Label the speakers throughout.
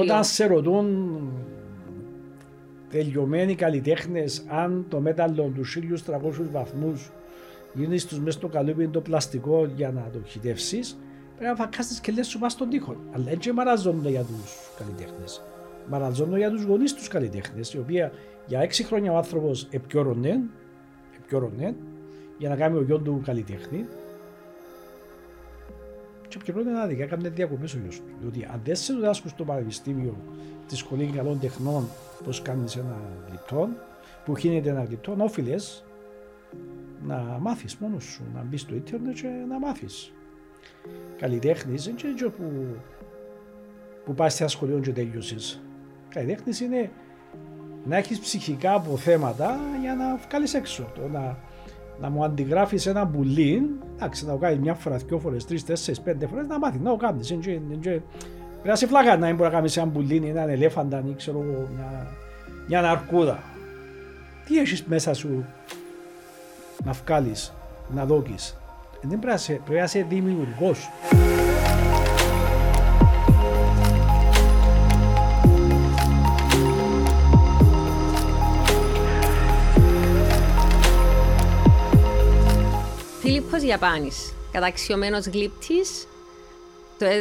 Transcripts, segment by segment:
Speaker 1: Όταν σε ρωτούν τελειωμένοι καλλιτέχνες αν το μέταλλο τους 1300 βαθμούς γίνει στους μέσα στο καλούπι το πλαστικό για να το χυτεύσει, πρέπει να φακάσει και λες σου πας στον τοίχο. Αλλά έτσι μαραζόνται για τους καλλιτέχνες. Μαραζόνται για τους γονείς τους καλλιτέχνες, οι οποίοι για έξι χρόνια ο άνθρωπος επιόρωνε, για να κάνει ο γιος του καλλιτέχνη και πληρώνει ένα άδικα, έκανε διακοπές ο γιος του. Διότι αν δεν σε διδάσκουν στο πανεπιστήμιο της σχολής καλών τεχνών πώς κάνεις ένα γλυπτό, που χύνεται ένα γλυπτό, όφιλες να μάθεις μόνος σου, να μπεις στο ίντερνετ και να μάθεις. Καλλιτέχνης δεν είναι έτσι που, που πας σε ένα σχολείο και τέλειωσες. Καλλιτέχνης είναι να έχεις ψυχικά αποθέματα για να βγάλεις έξω. Το να να μου αντιγράφεις ένα μπουλί, εντάξει, να το κάνεις μια φορά, δύο φορές, τρεις, τέσσερις, πέντε φορές, να μάθεις, να το κάνεις. Πρέπει να σε φλαγά να μην μπορεί να κάνεις ένα μπουλί, έναν ελέφαντα, ή ξέρω εγώ, μια, μια αρκούδα. Τι έχεις μέσα σου να βγάλεις, να δόκει. Δεν πρέπει να είσαι δημιουργός.
Speaker 2: Φίλιππος Ιαπάνης, καταξιωμένος γλύπτης.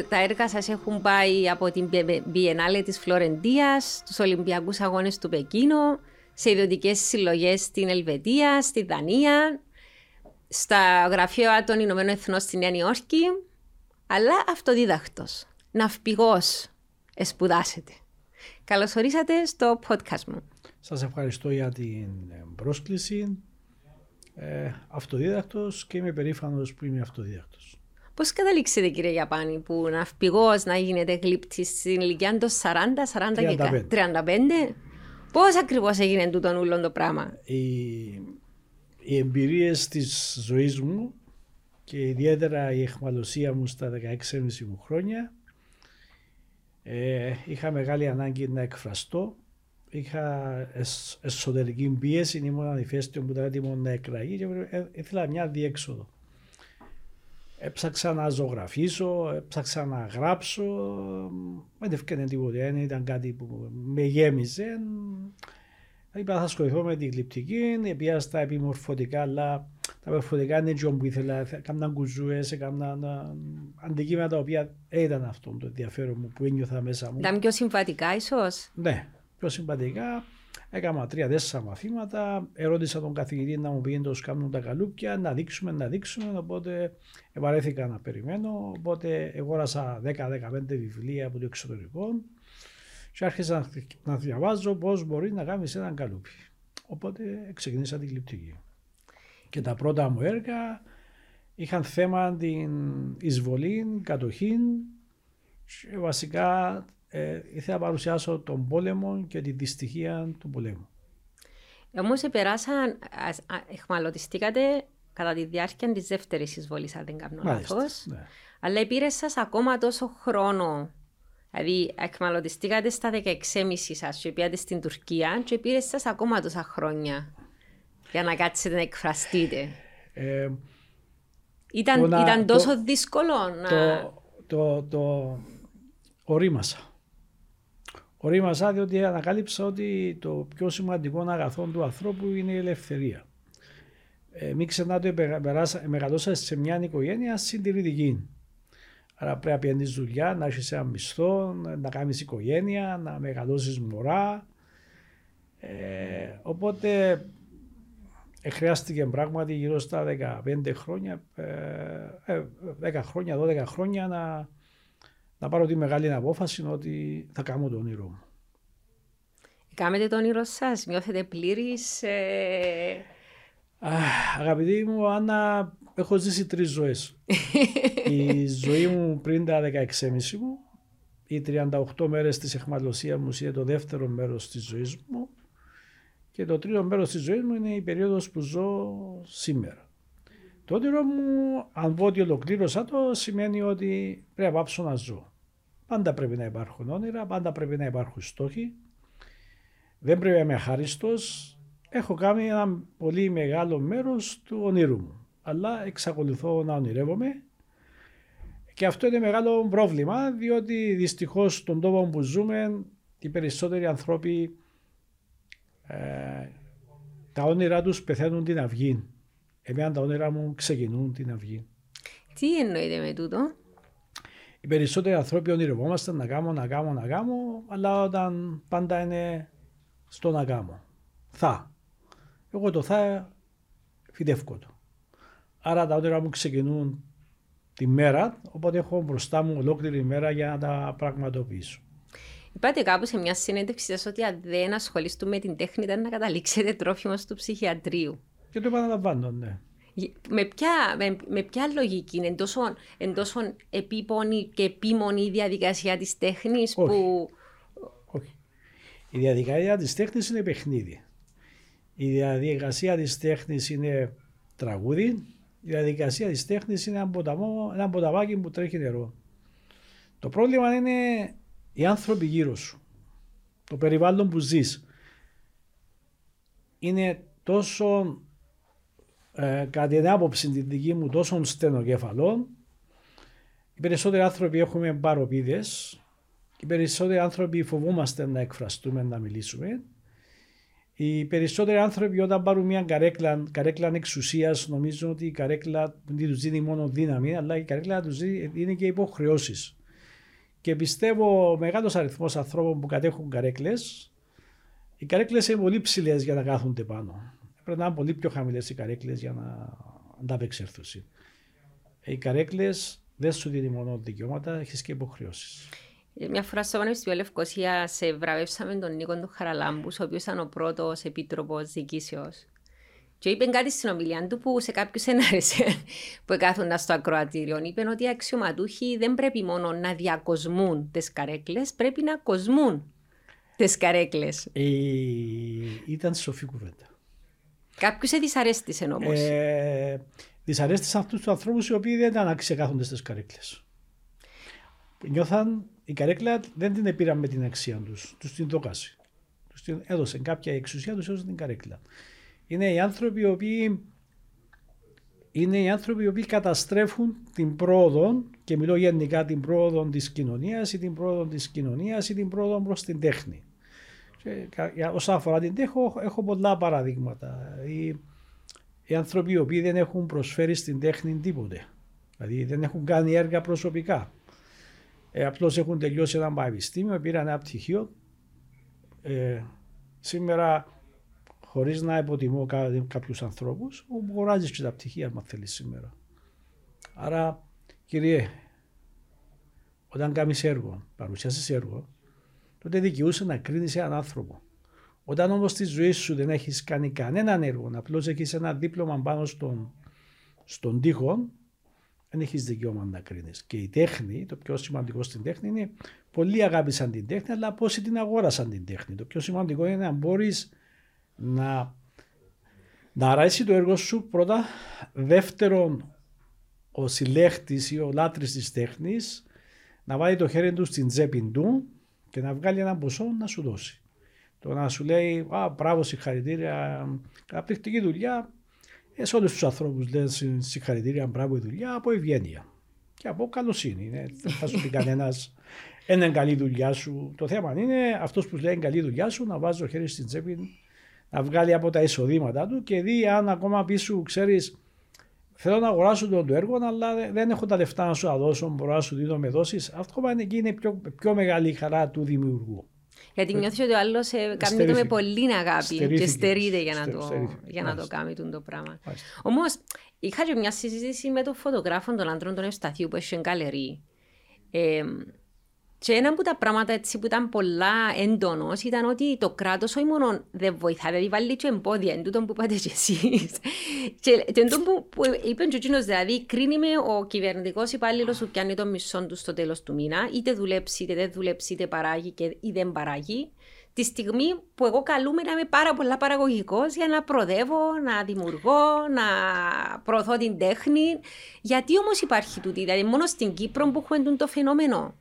Speaker 2: Τα έργα σας έχουν πάει από την Biennale της Φλωρεντίας, τους Ολυμπιακούς Αγώνες του Πεκίνο, σε ιδιωτικές συλλογές στην Ελβετία, στη Δανία, στα γραφεία των Ηνωμένων Εθνών στη Νέα Νιόρκη, αλλά αυτοδίδακτος, ναυπηγός, εσπουδάσετε. Καλώς ορίσατε στο podcast μου.
Speaker 1: Σας ευχαριστώ για την πρόσκληση ε, αυτοδίδακτος και είμαι περήφανος που είμαι αυτοδίδακτος.
Speaker 2: Πώς καταλήξετε κύριε Γιαπάνη που ναυπηγός να γίνετε γλύπτης στην ηλικία των 40, 40 και 35. Πώς ακριβώς έγινε τούτο όλο το πράγμα;
Speaker 1: Οι, οι εμπειρίες της ζωής μου και ιδιαίτερα η εχμαλωσία μου στα 16,5 μου χρόνια ε, είχα μεγάλη ανάγκη να εκφραστώ είχα εσωτερική πίεση, ήμουν ανηφέστιο που ήταν έτοιμο να εκραγεί και ήθελα μια διέξοδο. Έψαξα να ζωγραφίσω, έψαξα να γράψω, δεν έφυγε τίποτα, δεν ήταν κάτι που με γέμιζε. Είπα θα ασχοληθώ με την γλυπτική, πήγα στα επιμορφωτικά, αλλά τα επιμορφωτικά είναι έτσι που ήθελα, έκανα κουζούες, έκανα αντικείμενα τα οποία ήταν αυτό το ενδιαφέρον μου που ένιωθα μέσα μου.
Speaker 2: Ήταν πιο συμβατικά ίσως;
Speaker 1: Ναι, πιο συμπατικά. Έκανα τρία-τέσσερα μαθήματα. Ερώτησα τον καθηγητή να μου πει το κάνουν τα καλούπια, να δείξουμε, να δείξουμε. Οπότε βαρέθηκα να περιμένω. Οπότε αγόρασα 10-15 βιβλία από το εξωτερικό και άρχισα να διαβάζω πώς μπορεί να κάνεις ένα καλούπι. Οπότε ξεκίνησα την κλειπτική. Και τα πρώτα μου έργα είχαν θέμα την εισβολή, κατοχή και βασικά ε, ήθελα να παρουσιάσω τον πόλεμο και τη δυστυχία του πολέμου.
Speaker 2: Όμω περάσαν, εχμαλωτιστήκατε κατά τη διάρκεια τη δεύτερη εισβολή, αν δεν κάνω λάθο. Ναι. Αλλά πήρε σα ακόμα τόσο χρόνο. Δηλαδή, εκμαλωτιστήκατε στα 16,5 σα και πήγατε στην Τουρκία και πήρε σα ακόμα τόσα χρόνια για να κάτσετε να εκφραστείτε. Ε, ήταν, ήταν τόσο το, δύσκολο να.
Speaker 1: Το, το, το, ορίμασα. Ορίμασα διότι ανακάλυψα ότι το πιο σημαντικό αγαθό του ανθρώπου είναι η ελευθερία. Ε, μην ξεχνάτε ότι μεγαλώσα σε μια οικογένεια συντηρητική. Άρα πρέπει να πιένεις δουλειά, να έχεις ένα μισθό, να κάνεις οικογένεια, να μεγαλώσεις μωρά. Ε, οπότε ε, χρειάστηκε πράγματι γύρω στα 15 χρόνια, ε, 10 ε, χρόνια, 12 χρόνια να, να πάρω τη μεγάλη απόφαση ότι θα κάνω το όνειρό μου.
Speaker 2: Κάμετε το όνειρο σας, νιώθετε πλήρης. Ε...
Speaker 1: Αγαπητή μου, Άννα, έχω ζήσει τρεις ζωές. η ζωή μου πριν τα 16,5 μου, οι 38 μέρες της εχμαλωσία μου είναι το δεύτερο μέρος της ζωής μου και το τρίτο μέρος της ζωής μου είναι η περίοδος που ζω σήμερα. Το όνειρο μου, αν πω ότι ολοκλήρωσα το, σημαίνει ότι πρέπει να πάψω να ζω. Πάντα πρέπει να υπάρχουν όνειρα, πάντα πρέπει να υπάρχουν στόχοι. Δεν πρέπει να είμαι αχάριστος. Έχω κάνει ένα πολύ μεγάλο μέρος του όνειρου μου. Αλλά εξακολουθώ να ονειρεύομαι Και αυτό είναι μεγάλο πρόβλημα, διότι δυστυχώς στον τόπο που ζούμε, οι περισσότεροι άνθρωποι ε, τα όνειρά τους πεθαίνουν την αυγή. Εμένα τα όνειρά μου ξεκινούν την αυγή.
Speaker 2: Τι εννοείται με τούτο;
Speaker 1: Οι περισσότεροι άνθρωποι ονειρευόμαστε να κάνω, να κάνω, να κάνω, αλλά όταν πάντα είναι στο να κάνω. Θα. Εγώ το θα φυτεύω το. Άρα τα όνειρα μου ξεκινούν τη μέρα, οπότε έχω μπροστά μου ολόκληρη μέρα για να τα πραγματοποιήσω.
Speaker 2: Είπατε κάπου σε μια συνέντευξη σας ότι αν δεν ασχολείστε με την τέχνη ήταν να καταλήξετε τρόφιμο του ψυχιατρίου.
Speaker 1: Και το επαναλαμβάνω, ναι.
Speaker 2: Με ποια, με, με ποια λογική είναι τόσο, τόσο επίπονη και επίμονη η διαδικασία της τέχνης που...
Speaker 1: Όχι. Η διαδικασία της τέχνης είναι παιχνίδι. Η διαδικασία της τέχνης είναι τραγούδι. Η διαδικασία της τέχνης είναι ένα, ποταμό, ένα ποταμάκι που τρέχει νερό. Το πρόβλημα είναι οι άνθρωποι γύρω σου. Το περιβάλλον που ζεις. Είναι τόσο ε, κατά την άποψη την δική μου τόσο στενοκέφαλο. Οι περισσότεροι άνθρωποι έχουμε παροπίδες. Οι περισσότεροι άνθρωποι φοβούμαστε να εκφραστούμε, να μιλήσουμε. Οι περισσότεροι άνθρωποι όταν πάρουν μια καρέκλα, καρέκλα εξουσίας νομίζουν ότι η καρέκλα δεν τους δίνει μόνο δύναμη, αλλά η καρέκλα τους δίνει και υποχρεώσεις. Και πιστεύω μεγάλος αριθμός ανθρώπων που κατέχουν καρέκλες, οι καρέκλες είναι πολύ ψηλές για να κάθονται πάνω. Πρέπει να είναι πολύ πιο χαμηλές οι καρέκλες για να ανταπεξέλθουν. Οι καρέκλες δεν σου δίνει μόνο δικαιώματα, έχεις και υποχρεώσεις.
Speaker 2: Ε, μια φορά στο Πανεπιστήμιο Λευκοσία σε βραβεύσαμε τον Νίκο του Χαραλάμπους, ο οποίος ήταν ο πρώτος επίτροπος διοικήσεως. Και είπε κάτι στην ομιλία του που σε κάποιους ενάρεσε που κάθονταν στο ακροατήριο. Είπε ότι οι αξιωματούχοι δεν πρέπει μόνο να διακοσμούν τις καρέκλες, πρέπει να κοσμούν τις καρέκλες.
Speaker 1: Ε, ήταν σοφή κουβέντα.
Speaker 2: Κάποιους σε δυσαρέστησε όμως. Ε,
Speaker 1: δυσαρέστησαν αυτούς τους ανθρώπους οι οποίοι δεν ήταν κάθονται στις καρέκλες. Νιώθαν η καρέκλα δεν την πήραν με την αξία τους, τους την δόκασε. Τους την έδωσε κάποια εξουσία, τους έδωσε την καρέκλα. Είναι οι άνθρωποι οι οποίοι είναι οι άνθρωποι οι οποίοι καταστρέφουν την πρόοδο και μιλώ γενικά την πρόοδο της κοινωνίας ή την πρόοδο της κοινωνίας ή την πρόοδο προς την τέχνη. Και όσον αφορά την τέχνη, έχω, έχω πολλά παραδείγματα. Οι, οι άνθρωποι οι οποίοι δεν έχουν προσφέρει στην τέχνη τίποτε. Δηλαδή δεν έχουν κάνει έργα προσωπικά. Ε, Απλώς έχουν τελειώσει ένα πανεπιστήμιο, πήραν ένα πτυχίο. Ε, σήμερα, χωρίς να υποτιμώ κάποιους ανθρώπους, αγοράζεις και τα πτυχία, αν θέλεις σήμερα. Άρα, κύριε, όταν κάνεις έργο, παρουσιάσει έργο, τότε δικαιούσε να κρίνεις έναν άνθρωπο. Όταν όμως στη ζωή σου δεν έχεις κάνει κανέναν έργο, απλώς έχεις ένα δίπλωμα πάνω στον, στον τοίχο, δεν έχεις δικαίωμα να κρίνεις. Και η τέχνη, το πιο σημαντικό στην τέχνη είναι πολλοί αγάπησαν την τέχνη, αλλά πόσοι την αγόρασαν την τέχνη. Το πιο σημαντικό είναι να μπορείς να, να αρέσει το έργο σου πρώτα. Δεύτερον, ο συλλέχτης ή ο λάτρης της τέχνης να βάλει το χέρι του στην τσέπη του και να βγάλει ένα ποσό να σου δώσει. Το να σου λέει, Α, μπράβο, συγχαρητήρια, καταπληκτική δουλειά. Ε, σε όλους τους ανθρώπους λένε συγχαρητήρια, μπράβο η δουλειά από ευγένεια και από καλοσύνη. Δεν θα σου πει κανένας, είναι καλή δουλειά σου. Το θέμα είναι αυτός που λέει καλή δουλειά σου να βάζει το χέρι στην τσέπη, να βγάλει από τα εισοδήματά του και δει αν ακόμα πίσω ξέρεις. Θέλω να αγοράσω το, το έργο, αλλά δεν έχω τα λεφτά να σου δώσω. Μπορώ να σου δίνω με δώσει. Αυτό είναι, είναι πιο, πιο μεγάλη χαρά του δημιουργού.
Speaker 2: Γιατί ε, νιώθει ότι ο άλλος ε, κάνει το με πολύ αγάπη και στερείται για να, το, για να το κάνει το πράγμα. Όμως, είχα και μια συζήτηση με τον φωτογράφο των άντρων των Ευσταθείου που έχει γκαλερί. Ε, και ένα από τα πράγματα έτσι που ήταν πολλά έντονος ήταν ότι το κράτος όχι μόνο δεν βοηθά, δηλαδή βάλει και εμπόδια, εν τούτο που είπατε κι εσείς. και, και εν που, που είπε ο Τζίνο, δηλαδή κρίνει με ο κυβερνητικός υπάλληλος που πιάνει το μισό του στο τέλος του μήνα, είτε δουλέψει, είτε δεν δουλέψει, είτε παράγει και, ή δεν παράγει. Τη στιγμή που εγώ καλούμαι να είμαι πάρα πολλά παραγωγικός για να προοδεύω, να δημιουργώ, να προωθώ την τέχνη. Γιατί όμως υπάρχει τούτη, δηλαδή μόνο στην Κύπρο που έχουμε το φαινόμενο;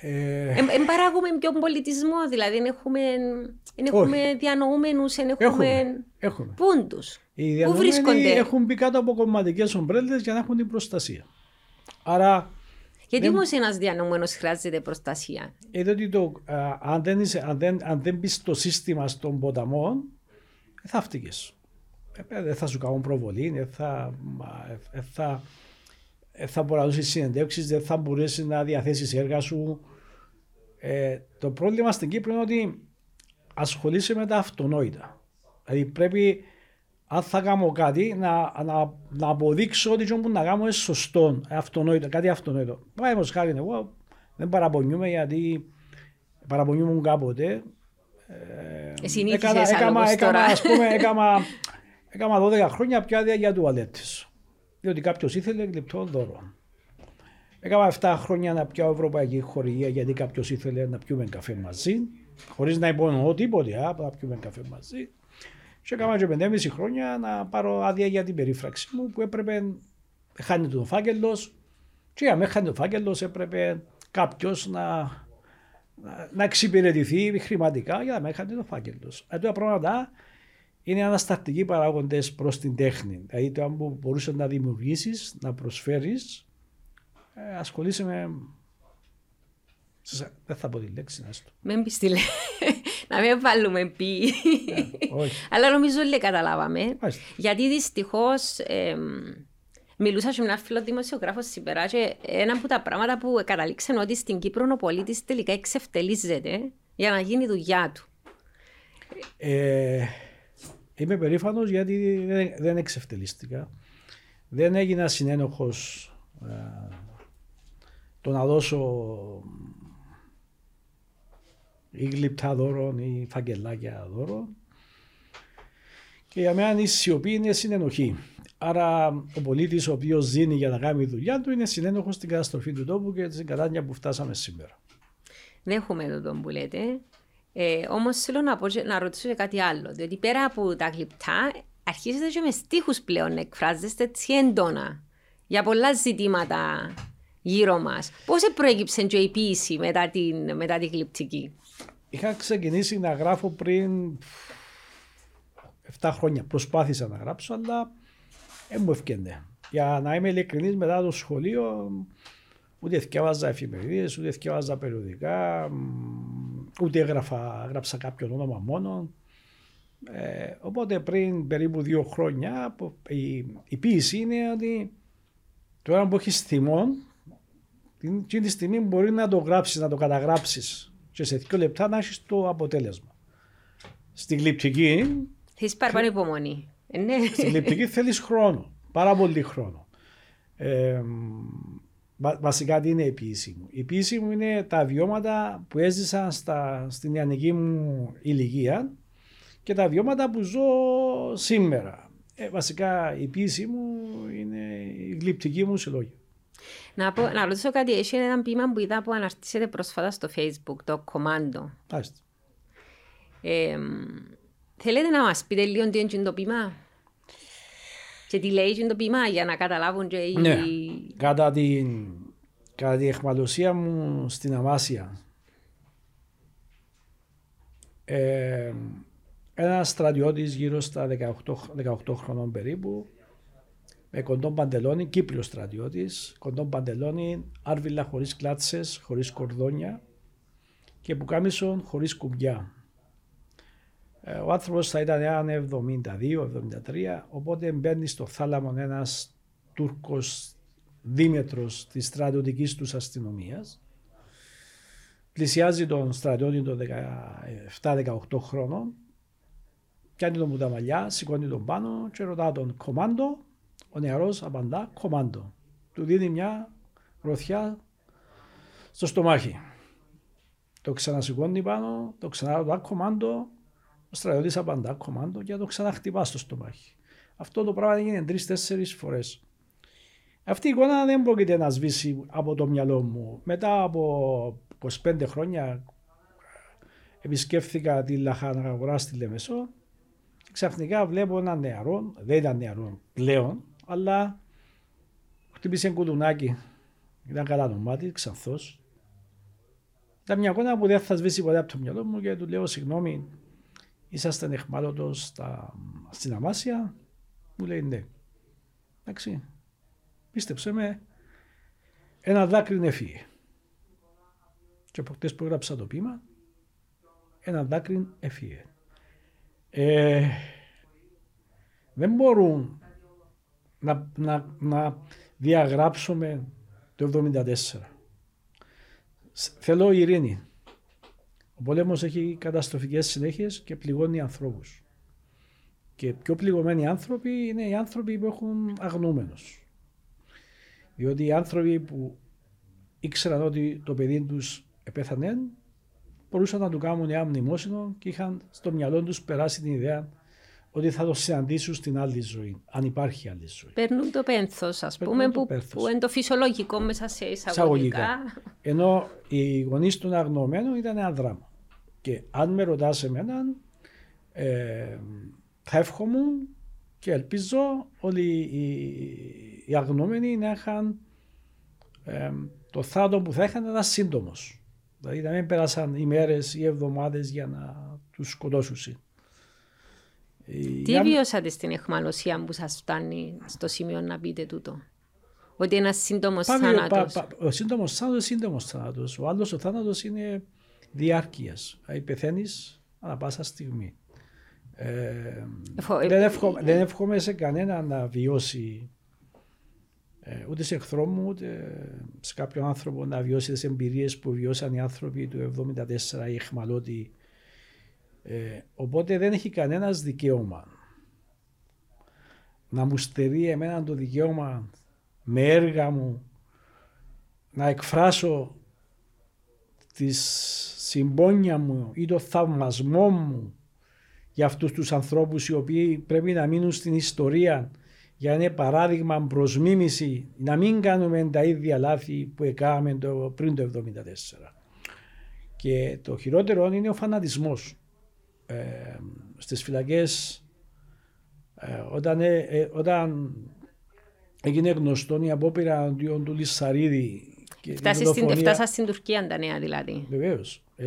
Speaker 2: Ε... Εν παράγουμε πιο πολιτισμό, δηλαδή δεν έχουμε, έχουμε διανοούμενους, δεν έχουμε, έχουμε. πούντους.
Speaker 1: Οι Πού βρίσκονται; έχουν μπει κάτω από κομματικές ομπρέλες για να έχουν την προστασία. Άρα
Speaker 2: Γιατί
Speaker 1: Δεν-
Speaker 2: όμως ένας διανοούμενος χρειάζεται προστασία;
Speaker 1: Είδε ότι το, α, αν, δεν είσαι, αν, δεν, αν δεν μπεις στο σύστημα των ποταμών, ε, θα φτύγεις. Ε, Δεν θα σου κάνουν προβολή, δεν θα, μα, ε, ε, θα, ε, θα μπορεί να δώσει συνεντεύξεις, δεν θα μπορέσει να διαθέσεις έργα σου. Ε, το πρόβλημα στην Κύπρο είναι ότι ασχολείσαι με τα αυτονόητα. Δηλαδή πρέπει, αν θα κάνω κάτι, να, να, να αποδείξω ότι αυτό που να κάνω είναι σωστό, ε, αυτονόητο, κάτι αυτονόητο. Παραδείγματος χάρη, εγώ δεν παραπονιούμαι γιατί παραπονιούμουν κάποτε.
Speaker 2: Ε, Συνήθισες
Speaker 1: Έκανα, έκανα,
Speaker 2: άλλο
Speaker 1: έκανα,
Speaker 2: τώρα.
Speaker 1: ας πούμε, έκανα, έκανα 12 χρόνια πια άδεια για τουαλέτες. Διότι κάποιος ήθελε γλυπτό δώρο. Έκανα 7 χρόνια να πιάω ευρωπαϊκή χορηγία γιατί κάποιος ήθελε να πιούμε καφέ μαζί. Χωρίς να υπονοώ τίποτε, α, να πιούμε καφέ μαζί. Και έκανα και 5,5 χρόνια να πάρω άδεια για την περίφραξη μου που έπρεπε χάνει τον φάκελος. Και για μένα χάνει τον φάκελος έπρεπε κάποιος να, να, να εξυπηρετηθεί χρηματικά για να μην χάνει τον φάκελος. Ε, τα πράγματα είναι αναστατικοί παράγοντες προς την τέχνη. Δηλαδή το αν μπορούσες να δημιουργήσεις, να προσφέρεις, ε, ασχολείσαι με. Δεν θα πω τη λέξη, να στο.
Speaker 2: Μην πεις τι λέει. Να μην βάλουμε πι.
Speaker 1: όχι.
Speaker 2: Αλλά νομίζω ότι καταλάβαμε.
Speaker 1: Μάλιστα.
Speaker 2: Γιατί δυστυχώς μιλούσα σε μια φίλο δημοσιογράφο σήμερα και ένα από τα πράγματα που καταλήξαν ότι στην Κύπρο ο πολίτης τελικά εξευτελίζεται για να γίνει η δουλειά του.
Speaker 1: Ε, είμαι περήφανος γιατί δεν, δεν εξευτελίστηκα. Δεν έγινα συνένοχος ε, το να δώσω ή γλυπτά δώρων ή φαγγελάκια δώρων. Και για μένα η σιωπή είναι συνενοχή. Άρα ο πολίτης ο οποίος ζήνει για να κάνει τη δουλειά του είναι συνένοχος στην καταστροφή του τόπου και στην κατάνοια που φτάσαμε σήμερα.
Speaker 2: Δέχομαι το τον που λέτε. Ε, Όμως θέλω να, πω, και- να ρωτήσω και κάτι άλλο. Διότι πέρα από τα γλυπτά, αρχίζετε και με στίχους πλέον να εκφράζεστε έτσι έντονα για πολλά ζητήματα γύρω μας. Πώς προέκυψε και η ποίηση μετά την, μετά την γλυπτική;
Speaker 1: Είχα ξεκινήσει να γράφω πριν 7 χρόνια. Προσπάθησα να γράψω, αλλά δεν μου ευκαινέ. Για να είμαι ειλικρινής, μετά το σχολείο, ούτε θυκεύαζα εφημερίδες, ούτε θυκεύαζα περιοδικά, μ, ούτε έγραφα, έγραψα κάποιο όνομα μόνο. Ε, οπότε πριν περίπου δύο χρόνια, που- η, η ποίηση είναι ότι τώρα που έχεις θυμόν, την, εκείνη τη στιγμή μπορεί να το γράψεις, να το καταγράψεις και σε δύο λεπτά να έχεις το αποτέλεσμα. Στην γλυπτική,
Speaker 2: Θέλει παραπάνω υπομονή. Ε, ναι.
Speaker 1: στην γλυπτική θέλεις χρόνο, πάρα πολύ χρόνο. Ε, βα- βασικά τι είναι η ποίηση μου; Η ποίηση μου είναι τα βιώματα που έζησα στα, στην νεανική μου ηλικία και τα βιώματα που ζω σήμερα. Ε, βασικά η ποίηση μου είναι η γλυπτική μου συλλογή.
Speaker 2: να, πω, να ρωτήσω κάτι. Έχει ένα ποίημα που είδα που αναρτήσετε πρόσφατα στο Facebook, το Κομάντο.
Speaker 1: Μάλιστα.
Speaker 2: Ε, θέλετε να μας πείτε λίγο τι είναι το ποίημα; Και τι λέει το ποίημα για να καταλάβουν και οι...
Speaker 1: Ναι. Κατά την, κατά την εχμαλωσία μου στην Αμάσια, ε, ένας στρατιώτης γύρω στα 18, 18 χρονών περίπου, με κοντό παντελόνι, Κύπριος στρατιώτης, κοντό παντελόνι, άρβιλα χωρίς κλάτσες, χωρίς κορδόνια και πουκάμισον χωρίς κουμπιά. Ε, Ο άνθρωπος θα ήταν έναν 72-73, οπότε μπαίνει στο θάλαμο ένας Τούρκος δίμετρος της στρατιωτικής τους αστυνομίας. Πλησιάζει τον στρατιώτη των 17-18 χρόνων, πιάνει τον που τα μαλλιά, σηκώνει τον πάνω και ρωτά τον κομάντο, ο νεαρός απαντά κομάντο. Του δίνει μια γροθιά στο στομάχι. Το ξανασηκώνει πάνω, το ξαναρωτά κομάντο, ο στρατιώτης απαντά κομάντο και το ξαναχτυπά στο στομάχι. Αυτό το πράγμα έγινε τρει-τέσσερι φορές. Αυτή η εικόνα δεν πρόκειται να σβήσει από το μυαλό μου. Μετά από 25 χρόνια επισκέφθηκα τη Λαχάνα αγορά στη Λεμεσό και ξαφνικά βλέπω ένα νεαρό, δεν ήταν νεαρό πλέον, αλλά χτύπησε κουδουνάκι. Ήταν καλά το μάτι, ξανθός. Ήταν μια εικόνα που δεν θα σβήσει ποτέ από το μυαλό μου και του λέω συγγνώμη, είσαστε εχμάλωτος στα, στην Αμάσια; Μου λέει ναι. Εντάξει, πίστεψε με, ένα δάκρυ έφυγε. Και από χτες που έγραψα το πείμα, ένα δάκρυ έφυγε. Ε, δεν μπορούν να, να, να διαγράψουμε το 1974. Θέλω ειρήνη. Ο πόλεμος έχει καταστροφικές συνέχειες και πληγώνει ανθρώπους. Και πιο πληγωμένοι άνθρωποι είναι οι άνθρωποι που έχουν αγνούμενους. Διότι οι άνθρωποι που ήξεραν ότι το παιδί τους επέθανε, μπορούσαν να του κάνουν ένα μνημόσυνο και είχαν στο μυαλό τους περάσει την ιδέα ότι θα το συναντήσουν στην άλλη ζωή, αν υπάρχει άλλη ζωή.
Speaker 2: Παίρνουν το πένθος, ας πούμε, που, που είναι το φυσιολογικό μέσα σε εισαγωγικά.
Speaker 1: Ενώ οι γονείς των αγνωμένων ήταν ένα δράμα. Και αν με ρωτάς εμένα, ε, θα εύχομαι και ελπίζω όλοι οι, οι αγνώμενοι να είχαν ε, το θάνατο που θα είχαν ήταν σύντομος. Δηλαδή να μην πέρασαν ημέρες ή εβδομάδες για να τους σκοτώσουν.
Speaker 2: Τι για... βιώσατε στην εχμαλωσία που σας φτάνει στο σημείο να πείτε τούτο; Ότι ένας σύντομος θάνατος.
Speaker 1: ο σύντομος θάνατος είναι σύντομος θάνατος. Ο άλλος ο θάνατος είναι διάρκειας. Δηλαδή πεθαίνεις ανά πάσα στιγμή. Ε, δεν, εύχομαι, δεν εύχομαι σε κανένα να βιώσει ε, ούτε σε εχθρό μου, ούτε σε κάποιον άνθρωπο να βιώσει τις εμπειρίες που βιώσαν οι άνθρωποι του 1974 ή εχμαλώτοι. Ε, οπότε δεν έχει κανένας δικαίωμα να μου στερεί εμένα το δικαίωμα με έργα μου να εκφράσω τη συμπόνια μου ή το θαυμασμό μου για αυτούς τους ανθρώπους οι οποίοι πρέπει να μείνουν στην ιστορία για ένα παράδειγμα προς μίμηση να μην κάνουμε τα ίδια λάθη που έκαναμε το, πριν το 1974. Και το χειρότερο είναι ο φανατισμός. Ε, στις φυλακές ε, όταν, ε, ε, όταν έγινε γνωστό η απόπειρα αντίον του Λισαρίδη
Speaker 2: Φτάσας στην Τουρκία τα νέα δηλαδή.
Speaker 1: Βεβαίως. Ε,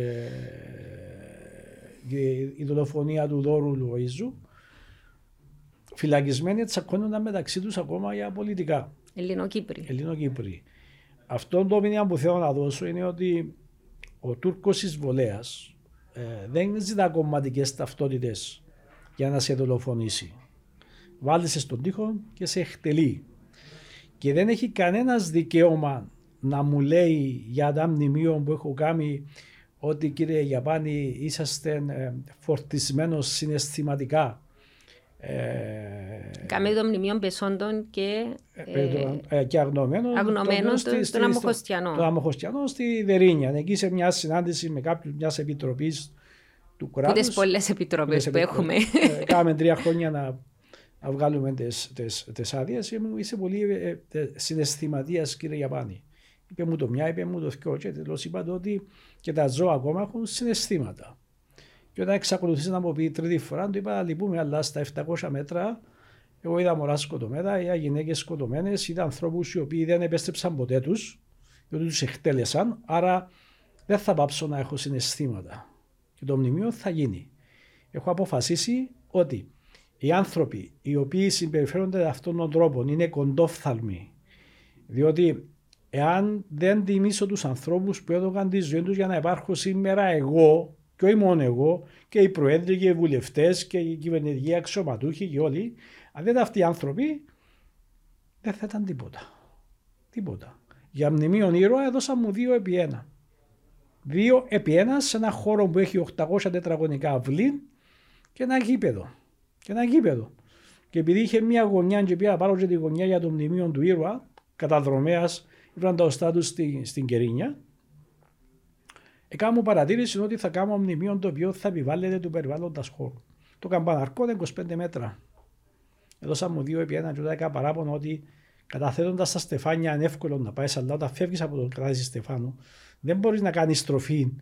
Speaker 1: η δολοφονία του Δόρου Λουοίζου φυλακισμένοι τσακώνονταν μεταξύ τους ακόμα για πολιτικά.
Speaker 2: Ελληνοκύπροι.
Speaker 1: Ελληνοκύπροι. Αυτό το μήνυμα που θέλω να δώσω είναι ότι ο Τούρκος εισβολέας ε, δεν ζητά κομματικές ταυτότητες για να σε δολοφονήσει. Βάλει στον τοίχο και σε εκτελεί. Και δεν έχει κανένας δικαίωμα να μου λέει για τα μνημείο που έχω κάνει ότι κύριε Γιαπάνη είσαστε ε, φορτισμένος συναισθηματικά
Speaker 2: ε, Κάμε το μνημείο πεσόντων και,
Speaker 1: ε, ε, και αγνωμένων,
Speaker 2: αγνωμένων στον στο Αμοχωστιανό.
Speaker 1: Το Αμοχωστιανό στη Δερίνια. Εκεί σε μια συνάντηση με κάποιους μιας επιτροπής του κράτους.
Speaker 2: Τις πολλές επιτροπές που έχουμε.
Speaker 1: Κάμε τρία χρόνια να, να βγάλουμε τις άδειες. Είσαι πολύ συναισθηματίας, κύριε Γιαπάνη. Είπε μου το μια, είπε μου το δυο. Και τέλος είπα ότι και τα ζώα ακόμα έχουν συναισθήματα. Και όταν εξακολουθήσει να μου πει τρίτη φορά, του είπα: Λυπούμε, αλλά στα 700 μέτρα εγώ είδα μωρά σκοτωμένα, είδα γυναίκες σκοτωμένες, είδα ανθρώπους οι οποίοι δεν επέστρεψαν ποτέ τους, διότι τους εκτέλεσαν. Άρα δεν θα πάψω να έχω συναισθήματα. Και το μνημείο θα γίνει. Έχω αποφασίσει ότι οι άνθρωποι οι οποίοι συμπεριφέρονται αυτόν τον τρόπο είναι κοντόφθαλμοι, διότι εάν δεν τιμήσω τους ανθρώπους που έδωκαν τη ζωή τους για να υπάρχω σήμερα εγώ, και όχι μόνο εγώ, και οι προέδροι και οι βουλευτές και οι κυβερνητικοί αξιωματούχοι και όλοι, αν δεν ήταν αυτοί οι άνθρωποι, δεν θα ήταν τίποτα. Τίποτα. Για μνημείο ήρωα έδωσα μου δύο επί ένα. Δύο επί ένα σε ένα χώρο που έχει 800 τετραγωνικά αυλή και ένα γήπεδο. Και ένα γήπεδο. Και επειδή είχε μια γωνιά και πήγα πάρω και τη γωνιά για το μνημείο του ήρωα, καταδρομέας, ήρθαν τα οστά τους στην, στην Κερίνια, Έκανα μου παρατήρηση ότι θα κάνω μνημείο το οποίο θα επιβάλλεται του περιβάλλοντα χώρου. Το καμπαναρκό είναι 25 μέτρα. Έδωσα μου δύο επί ένα και έκανα παράπονο ότι καταθέτοντας τα στεφάνια είναι εύκολο να πάει, αλλά όταν φεύγεις από το κράτηση στεφάνου, δεν μπορείς να κάνεις στροφή.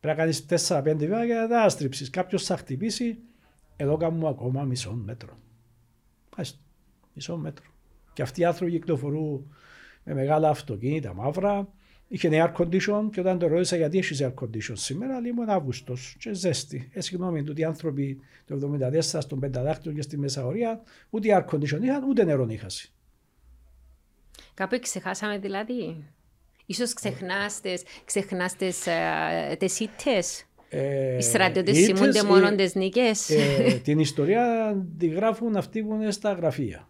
Speaker 1: Πρέπει να κάνεις 4-5 βήματα για να τα στρίψει. Κάποιος θα χτυπήσει, εδώ κάνουμε ακόμα μισό μέτρο. Μάλιστα, μισό μέτρο. Και αυτοί οι άνθρωποι κυκλοφορούν με μεγάλα αυτοκίνητα μαύρα, Είχε air condition και όταν το ρώτησα γιατί έχεις air condition σήμερα, λέει ήμουν Αύγουστος και ζέστη. Ε, συγγνώμη, ότι οι άνθρωποι το 1974 στον Πενταδάκτυλο και στη Μεσαωρία ούτε air condition είχαν ούτε νερό είχαν.
Speaker 2: Κάπου ξεχάσαμε δηλαδή. Ίσως ξεχνάς τις, ξεχνάς τις, ε, τις ήττες.
Speaker 1: Ε,
Speaker 2: Οι στρατιώτες
Speaker 1: ήττες,
Speaker 2: θυμούνται
Speaker 1: ε,
Speaker 2: μόνο τις νίκες.
Speaker 1: ε, την ιστορία τη γράφουν αυτοί που είναι στα γραφεία.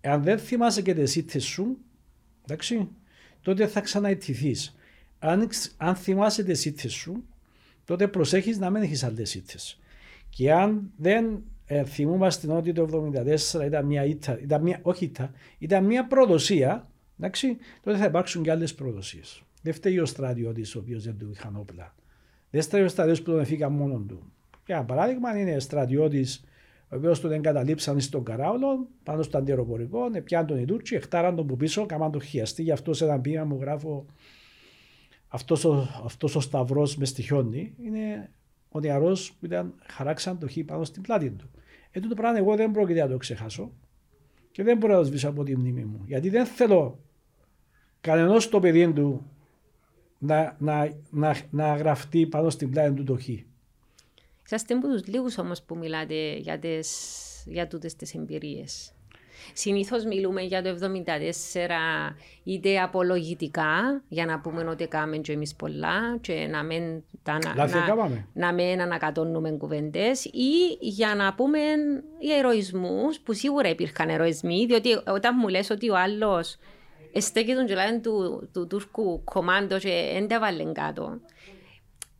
Speaker 1: Αν δεν θυμάσαι και τις ήττες σου, εντάξει, τότε θα ξαναετηθείς. Αν, ξ- αν θυμάσαι τις ήττες σου, τότε προσέχεις να μην έχεις άλλες ήττες. Και αν δεν ε, θυμούμαστε ότι το 1974 ήταν μια ήττα, ήταν μια, όχι ήττα, ήταν μια προδοσία, εντάξει, τότε θα υπάρξουν και άλλες προδοσίες. Δεν φταίει ο στρατιώτης ο οποίος δεν του είχαν όπλα. Δεν φταίει ο στρατιώτης που τον έφυγαν μόνον του. Για ένα παράδειγμα είναι στρατιώτης ο οποίος τον εγκαταλείψαν στον καράουλο, πάνω στο αντιεροπορικό, πιάνουν τον οι Τούρκοι, εκτάραν τον που πίσω, καμάν τον χιαστεί, γι' αυτός σε ένα ποίημα μου γράφω αυτός ο, αυτός ο σταυρός μες στοιχιώνει, είναι ο νεαρός που ήταν χαράξαν το χ πάνω στην πλάτη του. Ε, τούτο πράγμα εγώ δεν πρόκειται να το ξεχάσω και δεν μπορώ να το σβήσω από τη μνήμη μου. Γιατί δεν θέλω κανένα το παιδί του να, να, να, να γραφτεί πάνω στην πλάτη του το χ.
Speaker 2: Είσαστε από τους λίγους όμως που μιλάτε για, τις, για τούτες τις εμπειρίες. Συνήθως μιλούμε για το 74 είτε απολογητικά για να πούμε ότι κάνουμε και εμείς πολλά και να μην, τα, να,
Speaker 1: Λάθη
Speaker 2: να,
Speaker 1: έκαναμε.
Speaker 2: να μην ανακατώνουμε κουβέντες ή για να πούμε για ερωισμούς που σίγουρα υπήρχαν ερωισμοί διότι όταν μου λες ότι ο άλλος στέκει τον τζολάδι του, του Τούρκου κομμάντο και δεν τα βάλει κάτω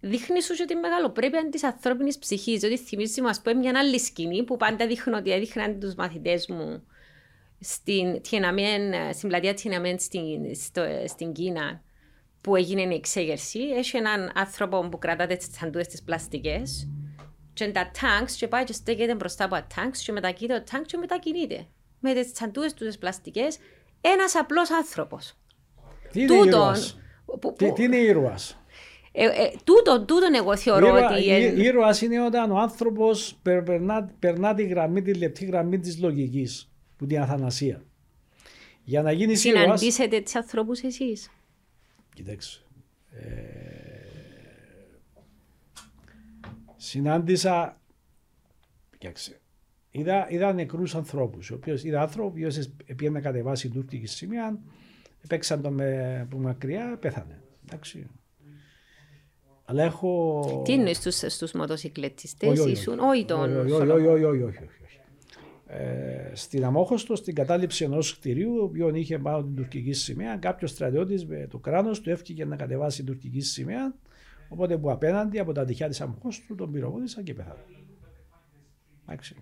Speaker 2: δείχνεις σου και τη μεγαλοπρέπεια της ανθρώπινης ψυχής. Διότι θυμίζει μου, α πούμε, μια άλλη σκηνή που πάντα δείχνω ότι έδειχναν τους μαθητές μου στην, Tiananmen, στην πλατεία Tiananmen στην, στο, στην Κίνα που έγινε η εξέγερση. Έχει έναν άνθρωπο που κρατάτε τις τσαντούε τις πλαστικές. Και είναι τα τάγκς και πάει και στέκεται μπροστά από τα τάγκς και μετακινείται το τάγκ και μετακινείται. Με τις τσαντούες τους τις πλαστικές, ένας απλός άνθρωπος.
Speaker 1: Τι είναι
Speaker 2: Τούτον,
Speaker 1: ήρωας;
Speaker 2: που-
Speaker 1: Τι,
Speaker 2: που-
Speaker 1: τι είναι ήρωας;
Speaker 2: Ε, ε, τούτον, τούτον εγώ θεωρώ
Speaker 1: Ήρωα-
Speaker 2: ότι...
Speaker 1: ή-
Speaker 2: εν-
Speaker 1: Ήρωας είναι όταν ο άνθρωπος περ- περνά, περνά τη γραμμή, τη λεπτή γραμμή της λογικής, που την αθανασία. Για να γίνεις ήρωας...
Speaker 2: Συναντήσετε τις ανθρώπους εσείς.
Speaker 1: Κοιτάξτε. Ε, συνάντησα. Κοιτάξτε. Είδα, είδα νεκρούς ανθρώπους. Είδα άνθρωπο ο οποίος πήγαινε να κατεβάσει τουρκική σημαία, παίξαν τον με, από μακριά, πέθανε. Εντάξει. Αλλά έχω.
Speaker 2: Τι εννοείς στους, στους μοτοσυκλετιστές,
Speaker 1: Όχι, όχι,
Speaker 2: ήσουν,
Speaker 1: όχι.
Speaker 2: όχι τον...
Speaker 1: Όχι, όχι, όχι, όχι, όχι, όχι, όχι. Ε, στην Αμόχωστο, στην κατάληψη ενός κτηρίου, ο οποίο είχε πάνω την τουρκική σημαία, κάποιος στρατιώτης με το κράνος του έφυγε να κατεβάσει την τουρκική σημαία. Οπότε που απέναντι από τα τυχιά της Αμόχωστου τον πυροβόδησαν και πέθανε. Εντάξει.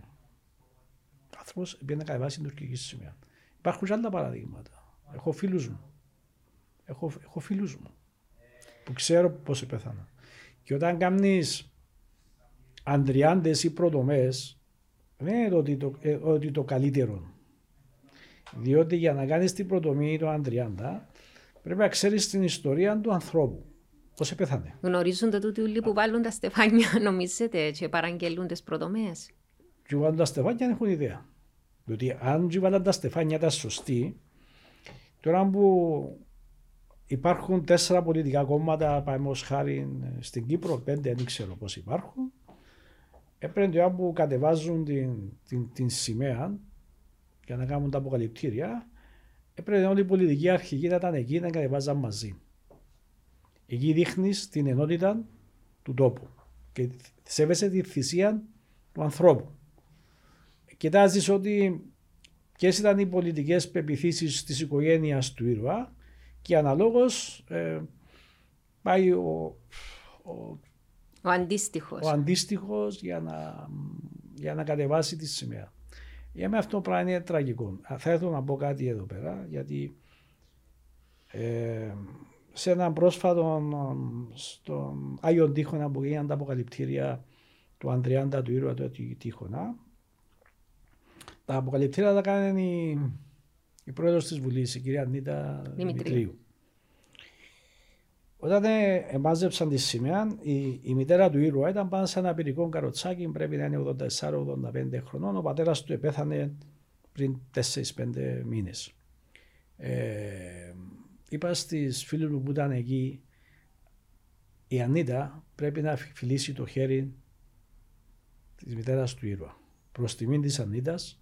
Speaker 1: Ο άνθρωπος πήγε να κατεβάσει την τουρκική σημαία. Υπάρχουν και άλλα παραδείγματα. Έχω φίλους μου. Έχω, έχω φίλους μου που ξέρω πώς πέθαναν. Και όταν κάνεις αντριάντες ή προτομές δεν είναι ότι το, ε, ότι το καλύτερο. Διότι για να κάνεις την προτομή του αντριάντα πρέπει να ξέρεις την ιστορία του ανθρώπου. Πώς πέθανε.
Speaker 2: Γνωρίζονται τούτοι όλοι που βάλουν τα στεφάνια, νομίζετε, και παραγγελούν τις προδομές.
Speaker 1: Και βάλουν τα στεφάνια δεν έχουν ιδέα. Διότι αν και βάλαν τα στεφάνια τα σωστή, τώρα που υπάρχουν τέσσερα πολιτικά κόμματα, πάμε χάρη στην Κύπρο, πέντε δεν ξέρω πώς υπάρχουν, έπρεπε τώρα που κατεβάζουν την, την, την σημαία για να κάνουν τα αποκαλυπτήρια, έπρεπε όλοι οι πολιτικοί αρχηγοί να ήταν εκεί να κατεβάζαν μαζί. Εκεί δείχνεις την ενότητα του τόπου και σέβεσαι τη θυσία του ανθρώπου. Κοιτάζεις ότι ποιες ήταν οι πολιτικές πεπιθήσεις της οικογένειας του ήρωα και αναλόγως ε, πάει ο, ο,
Speaker 2: Ο αντίστοιχος.
Speaker 1: ο αντίστοιχος για να, για να κατεβάσει τη σημαία. Για μένα αυτό πράγμα είναι τραγικό. Α, Θα ήθελα να πω κάτι εδώ πέρα, γιατί ε, σε έναν πρόσφατο στον Άγιο Τείχονα που έγιναν τα αποκαλυπτήρια του Ανδριάντα του ήρωα του Τείχονα, τα αποκαλυπτήρια τα κάνει η, η πρόεδρος της Βουλής, η κυρία Νίτα
Speaker 2: Δημητρίου.
Speaker 1: Δημητρίου. Όταν ε, εμάζεψαν τη σημαία, η, η μητέρα του ήρωα ήταν πάνω σε ένα πυρικό καροτσάκι, πρέπει να είναι 84-85 χρονών. Ο πατέρας του επέθανε πριν 4-5 μήνες. Ε, είπα στις φίλες μου που ήταν εκεί, η Ανίτα πρέπει να φιλήσει το χέρι της μητέρας του ήρωα. Προς τιμήν της Ανίτας,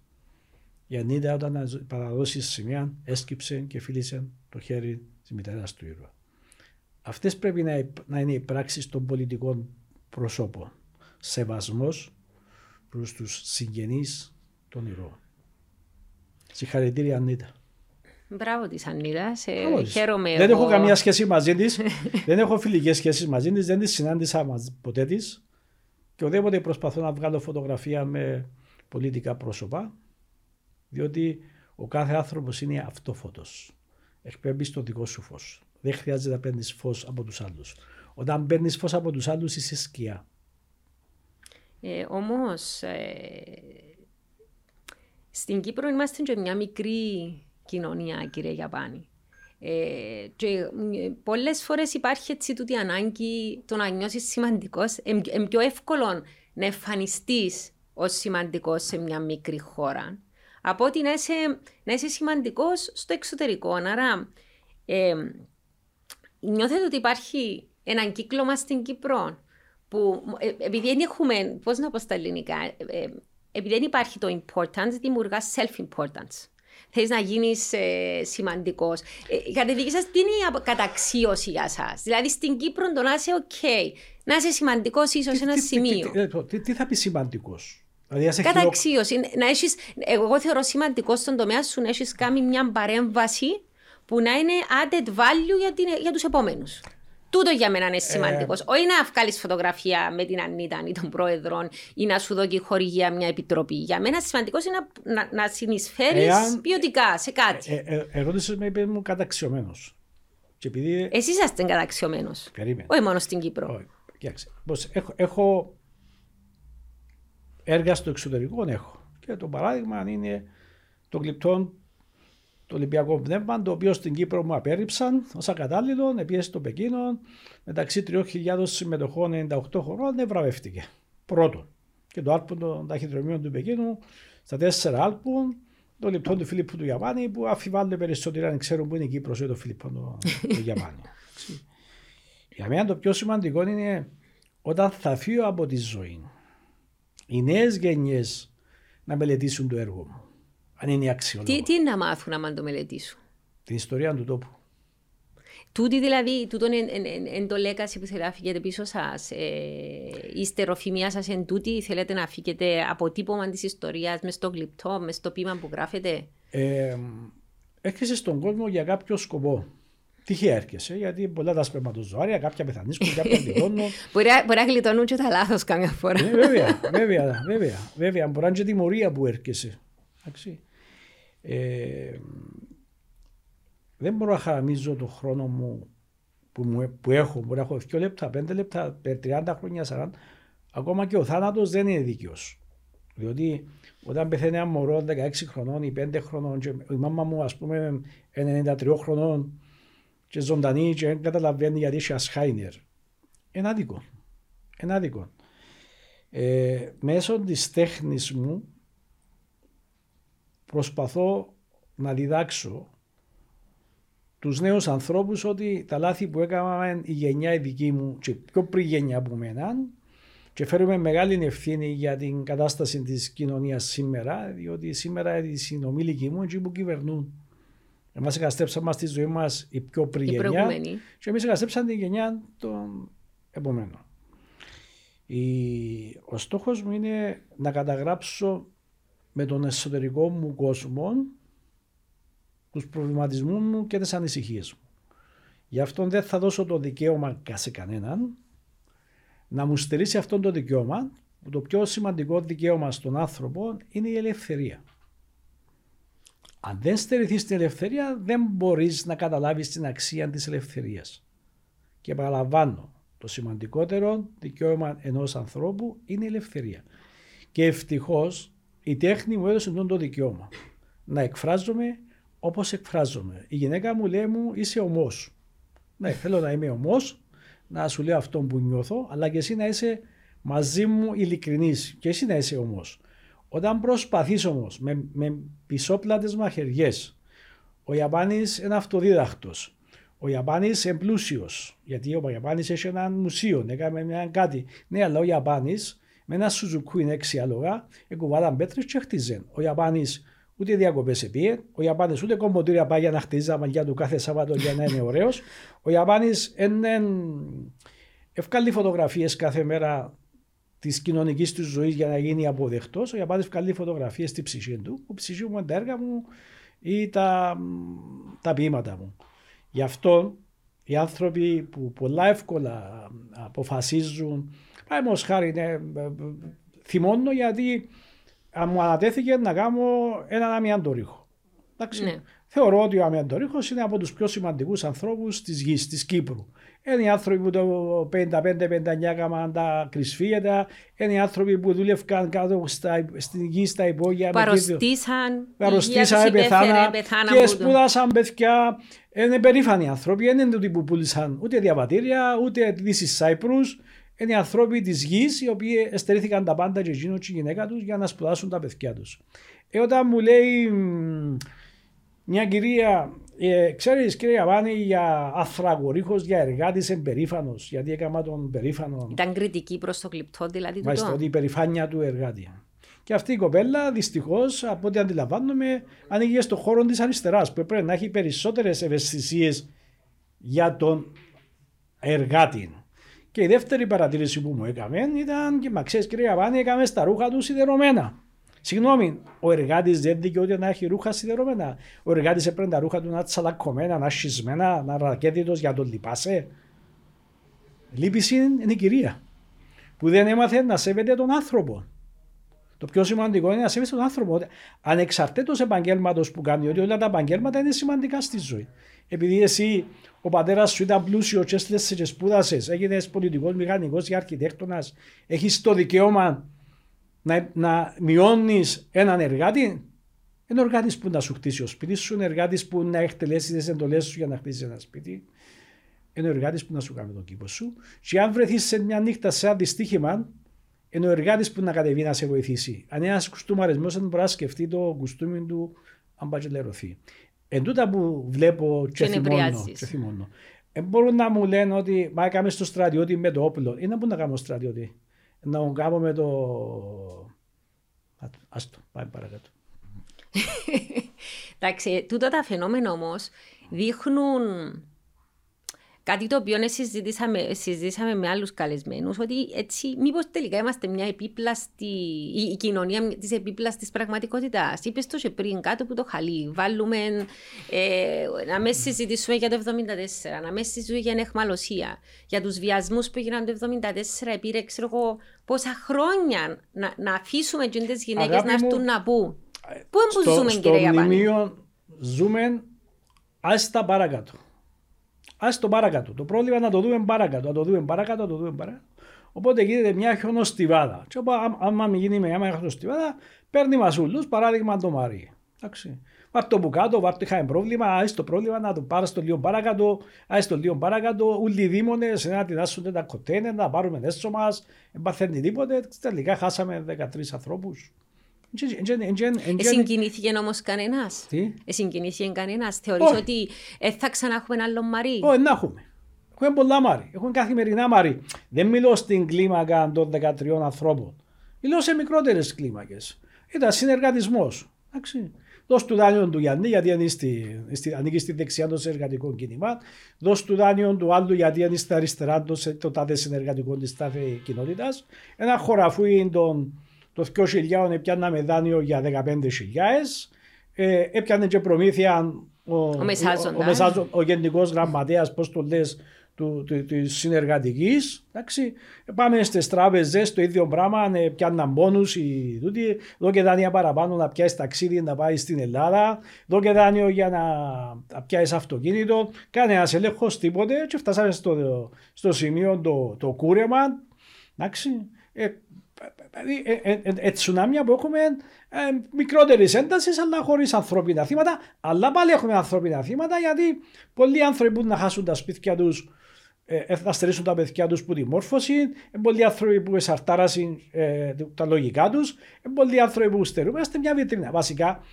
Speaker 1: Η Ανίτα όταν παραδώσει σημεία έσκυψε και φίλησε το χέρι της μητέρας του ήρωα. Αυτές πρέπει να, να είναι οι πράξεις των πολιτικών προσώπων. Σεβασμός προς τους συγγενείς των ηρώων. Συγχαρητήρια Ανίτα.
Speaker 2: Μπράβο της Ανίτα. Ε, χαίρομαι.
Speaker 1: Δεν εγώ... έχω καμία σχέση μαζί της. δεν έχω φιλικές σχέσεις μαζί της. Δεν τη συνάντησα ποτέ της. Και οδέποτε προσπαθώ να βγάλω φωτογραφία με πολιτικά πρόσωπα. Διότι ο κάθε άνθρωπος είναι αυτόφωτος. Εκπέμπει το δικό σου φως. Δεν χρειάζεται να παίρνεις φως από τους άλλους. Όταν παίρνεις φως από τους άλλους, είσαι σκιά.
Speaker 2: Ε, Όμως, ε, στην Κύπρο είμαστε και μια μικρή κοινωνία, κύριε Γιαπάνη. Ε, και ε, πολλές φορές υπάρχει έτσι τούτη ανάγκη το να νιώσεις σημαντικός. Είναι πιο εύκολο να εμφανιστείς ως σημαντικός σε μια μικρή χώρα από ότι να είσαι, να είσαι σημαντικός στο εξωτερικό. Άρα, ε, νιώθετε ότι υπάρχει έναν κύκλωμα στην Κύπρο που ε, επειδή δεν έχουμε, πώς να πω στα ελληνικά, ε, επειδή δεν υπάρχει το importance, δημιουργάς self-importance. Θες να γίνεις ε, σημαντικός. Ε, κατά τη δική σας, τι είναι η καταξίωση για εσά. Δηλαδή στην Κύπρο το να είσαι OK, να είσαι σημαντικός ίσως σε ένα τι, σημείο.
Speaker 1: Τι, τι, τι, θα πεις σημαντικός; Δηλαδή,
Speaker 2: Καταξίωση. Να έχεις, εγώ θεωρώ σημαντικό στον τομέα σου να έχεις κάνει μια παρέμβαση που να είναι added value για, την, για τους επόμενους. Τούτο για μένα είναι σημαντικός. Ε... Όχι να βγάλεις φωτογραφία με την Ανίτα ή τον πρόεδρο ή να σου δώσει χορηγία μια επιτροπή. Για μένα σημαντικός είναι να, να, να συνεισφέρεις Εάν... ποιοτικά σε κάτι.
Speaker 1: Ε, ε, ερώτησες με είπε μου καταξιωμένος.
Speaker 2: Επειδή... Εσύ είσαστε καταξιωμένος. Όχι μόνο στην Κύπρο.
Speaker 1: Όχι. έχω, έχω έργα στο εξωτερικό έχω. Και το παράδειγμα είναι το γλυπτό το Ολυμπιακό Πνεύμα, το οποίο στην Κύπρο μου απέρριψαν ως ακατάλληλο, επίση στο Πεκίνο, μεταξύ 3.000 συμμετοχών 98 χωρών, βραβεύτηκε. Πρώτον. Και το άλπον των ταχυδρομείων του Πεκίνου, στα τέσσερα άλπον, το λεπτό του Φιλίππου του Γιαπάνη, που αφιβάλλονται περισσότερο αν ξέρουν που είναι η Κύπρος ή το Φιλίππο του, του Γιαπάνη. Για μένα το πιο σημαντικό είναι όταν θα φύγω από τη ζωή, οι νέες γενιές να μελετήσουν το έργο μου αν είναι αξιολόγο.
Speaker 2: Τι, τι να μάθουν άμα το μελετήσουν;
Speaker 1: Την ιστορία του τόπου.
Speaker 2: Τούτη δηλαδή, τούτο είναι το λέκαση που θέλετε να φύγετε πίσω σας. Ε, η στεροφημία σας εν τούτη, θέλετε να φύγετε αποτύπωμα της ιστορίας μες στο γλυπτό, μες στο πείμα που γράφετε;
Speaker 1: Ε, έρχεσαι στον κόσμο για κάποιο σκοπό. Τυχαία έρχεσαι, γιατί πολλά τα σπερματοζωάρια, κάποια πεθανίσκουν, κάποια πληρώνουν.
Speaker 2: μπορεί, μπορεί να γλιτώνουν και τα λάθος καμιά φορά.
Speaker 1: Ε, βέβαια, βέβαια, βέβαια, βέβαια. Μπορεί να είναι και τιμωρία που έρχεσαι. Εντάξει. Ε, δεν μπορώ να χαραμίζω τον χρόνο μου που, μου, που έχω. Μπορεί να έχω 2 λεπτά, 5 λεπτά, 30 χρόνια, 40. Ακόμα και ο θάνατος δεν είναι δίκαιος. Διότι όταν πεθαίνει ένα μωρό 16 χρονών ή 5 χρονών, και η μάμα μου, ας πούμε, 93 χρονών και ζωντανή και δεν καταλαβαίνει γιατί έχει ασχάινερ. Είναι άδικο. Είναι άδικο. Ε, μέσω της τέχνης μου προσπαθώ να διδάξω τους νέους ανθρώπους ότι τα λάθη που έκαναμε η γενιά η δική μου και πιο πριν γενιά από μένα και φέρουμε μεγάλη ευθύνη για την κατάσταση της κοινωνίας σήμερα διότι σήμερα οι συνομήλικοι μου εκεί που κυβερνούν. Εμάς εγκαστέψαμε στη ζωή μας η πιο πριν η γενιά και εμείς εγκαστέψαμε την γενιά των επομένων. Η... Ο στόχος μου είναι να καταγράψω με τον εσωτερικό μου κόσμο τους προβληματισμούς μου και τις ανησυχίες μου. Γι' αυτό δεν θα δώσω το δικαίωμα σε κανέναν να μου στερήσει αυτό το δικαίωμα που το πιο σημαντικό δικαίωμα στον άνθρωπο είναι η ελευθερία. Αν δεν στερηθείς την ελευθερία δεν μπορείς να καταλάβεις την αξία της ελευθερίας. Και παραλαμβάνω, το σημαντικότερο δικαίωμα ενός ανθρώπου είναι η ελευθερία. Και ευτυχώς η τέχνη μου έδωσε το δικαίωμα να εκφράζομαι όπως εκφράζομαι. Η γυναίκα μου λέει μου είσαι ομός. Ναι, θέλω να είμαι ομός, να σου λέω αυτό που νιώθω, αλλά και εσύ να είσαι μαζί μου ειλικρινής και εσύ να είσαι ομός. Όταν προσπαθείς όμως με, με πισόπλατες μαχαιριές, ο Ιαπάνης είναι αυτοδίδακτος. Ο Ιαπάνης είναι πλούσιος. Γιατί ο Ιαπάνης έχει ένα μουσείο, έκαμε μια κάτι. Ναι, αλλά ο Ιαπάνης με ένα σουζουκού είναι έξι άλογα, εκουβάλαν πέτρες και χτίζαν. Ο Ιαπάνης ούτε διακοπές επίε. Ο Ιαπάνης ούτε κομποτήρια πάει για να χτίζει τα μαλλιά του κάθε Σάββατο για να είναι ωραίος. Ο Ιαπάνης είναι. Ευκάλλει φωτογραφίες κάθε μέρα της κοινωνικής του ζωής για να γίνει αποδεκτός. Ο Ιαπάνη βγάλει φωτογραφίες στη ψυχή του. Ο ψυχή μου είναι τα έργα μου ή τα, τα ποίηματα μου. Γι' αυτό οι άνθρωποι που πολλά εύκολα αποφασίζουν, παραδείγματος χάρη, ναι, θυμώνω γιατί μου ανατέθηκε να κάνω έναν αμιαντορίχο. Εντάξει. Ναι. Θεωρώ ότι ο αμιαντορίχος είναι από τους πιο σημαντικούς ανθρώπους της γης, της Κύπρου. Είναι οι άνθρωποι που το 55-59 έκαναν τα κρυσφύγετα, είναι οι άνθρωποι που δούλευκαν κάτω στα, στην γη, στα υπόγεια.
Speaker 2: Παροστήσαν,
Speaker 1: παροστήσαν, πεθάναν και σπούδασαν παιδιά. Είναι περήφανοι άνθρωποι, δεν είναι ότι που πούλησαν ούτε διαβατήρια, ούτε δύσει Σάιπρους. Είναι οι άνθρωποι της γης οι οποίοι εστερήθηκαν τα πάντα και εκείνος και η γυναίκα τους για να σπουδάσουν τα παιδιά τους. Ε, όταν μου λέει μια κυρία, ε, ξέρεις κύριε Ιαβάνη για αθραγορίχος, για εργάτης εμπερίφανος, γιατί έκανα τον περήφανο.
Speaker 2: Ήταν κριτική προς το κλειπτό δηλαδή.
Speaker 1: Μάλιστα, ότι η περηφάνεια του εργάτη. Και αυτή η κοπέλα δυστυχώς, από ό,τι αντιλαμβάνομαι, ανοίγει στον χώρο της αριστεράς που πρέπει να έχει περισσότερες ευαισθησίες για τον εργάτη. Και η δεύτερη παρατήρηση που μου έκαμε ήταν και μα ξέρεις, κύριε Ιαβάνη, έκαμε στα ρούχα του σιδερωμένα. Συγγνώμη, ο εργάτης δεν δικαιούται να έχει ρούχα σιδερωμένα. Ο εργάτης έπρεπε τα ρούχα του να τσαλακωμένα, να σχισμένα, να ρακέτητο για τον λυπάσαι. Λύπηση είναι η κυρία που δεν έμαθε να σέβεται τον άνθρωπο. Το πιο σημαντικό είναι να σέβεται τον άνθρωπο. Ανεξαρτήτως επαγγέλματος που κάνει, ότι όλα τα επαγγέλματα είναι σημαντικά στη ζωή. Επειδή εσύ, ο πατέρας σου ήταν πλούσιος, και έστειλες και σπούδασες, έγινες πολιτικός, μηχανικός ή αρχιτέκτονας, έχεις το δικαίωμα να, να μειώνεις έναν εργάτη, είναι ο εργάτη που να σου χτίσει ο σπίτι σου, είναι ο εργάτη που να εκτελέσεις τις εντολές σου για να χτίσεις ένα σπίτι. Είναι ο εργάτη που να σου κάνει τον κήπο σου. Και αν βρεθείς σε μια νύχτα σε ένα δυστύχημα, είναι ο εργάτη που να κατεβεί να σε βοηθήσει. Αν ένας κουστούμαρισμός δεν μπορείς να σκεφτεί το κουστούμι του, αν πάει λερωθεί. Εν τούτα που βλέπω και, και θυμώνω. Και θυμώνω. Ε, μπορούν να μου λένε ότι μα έκαμε στο στρατιώτη με το όπλο. Είναι που να κάνω στρατιώτη να μου κάνω με το... Άστο, πάμε παρακάτω.
Speaker 2: Εντάξει, τούτα τα φαινόμενα όμως δείχνουν κάτι το οποίο συζητήσαμε, συζητήσαμε με άλλους καλεσμένους, ότι έτσι μήπως τελικά είμαστε μια επίπλαστη, η, η κοινωνία της επίπλαστη πραγματικότητας. Είπες το και πριν κάτω από το χαλί. Βάλουμε ε, να μες συζητήσουμε για το 1974, να μες συζητήσουμε για εχμαλωσία, για τους βιασμούς που έγιναν το 1974, πήρε ξέρω εγώ πόσα χρόνια να, να αφήσουμε και τι γυναίκες να έρθουν να πούν. Πού στο, ζούμε,
Speaker 1: στο κύριε Ιαπάνη. ζούμε άστα παρακάτω. Α το παρακάτω. Το πρόβλημα να το δούμε παρακάτω. Να το δούμε παρακάτω, να το δούμε παρακάτω. Οπότε γίνεται μια χιονοστιβάδα. Και άμα μην γίνει μια χιονοστιβάδα, παίρνει μασούλους, παράδειγμα το Μαρί. Εντάξει. Βάρ το που κάτω, βάρ το είχαμε πρόβλημα, α το πρόβλημα να το πάρεις στο λίγο παρακάτω, α το λίγο παρακάτω, όλοι οι δήμονε να τεινάσουν τα κοτένες, να πάρουμε έσω μας, δεν παθαίνει τίποτε. Τελικά χάσαμε 13 ανθρώπους.
Speaker 2: Εσυγκινήθηκε όμως κανένας.
Speaker 1: Τι;
Speaker 2: Εσυγκινήθηκε κανένας. Θεωρείς ότι ε, θα ξανά έχουμε άλλο μαρί.
Speaker 1: Όχι, να έχουμε. Έχουμε πολλά μάρι. Έχουμε καθημερινά μάρι. Δεν μιλώ στην κλίμακα των 13 ανθρώπων. Μιλώ σε μικρότερες κλίμακες. Ήταν συνεργατισμός. Δώσ' του δάνειο του Γιάννη γιατί είναι στη, στη, ανήκει στη δεξιά των συνεργατικών κινημάτων. Δώσ' του δάνειο του άλλου γιατί είναι στα αριστερά το τάδε συνεργατικό της τάδε κοινότητας. Ένα χωραφούι των το 2000 έπιαναμε δάνειο για 15.000. Ε, έπιανε και προμήθεια ο, ο, ο, ο, ο γενικός γραμματέας, πώς το λες, του, του, της συνεργατικής. Εντάξει. Πάμε στις τράπεζες, το ίδιο πράγμα, ε, πιάνναν πόνους οι τούτοι. Εδώ και δάνεια παραπάνω να πιάσεις ταξίδι να πάεις στην Ελλάδα. Εδώ και δάνειο για να, να πιάσεις αυτοκίνητο. Κάνε έλεγχος τίποτε και φτάσαμε στο, στο σημείο το, το κούρεμα. Εντάξει. Ε, Δηλαδή, ε, ε, ε, τσουνάμια που έχουμε ε, μικρότερης έντασης, αλλά χωρίς ανθρώπινα θύματα. Αλλά πάλι έχουμε ανθρώπινα θύματα, γιατί πολλοί άνθρωποι που να χάσουν τα σπίτια τους, ε, θα στερήσουν τα παιδιά τους που τη μόρφωση, πολλοί άνθρωποι που εσαρτάρασαν ε, τα λογικά τους, πολλοί άνθρωποι που στερούν. Είμαστε μια βιτρίνα. Βασικά,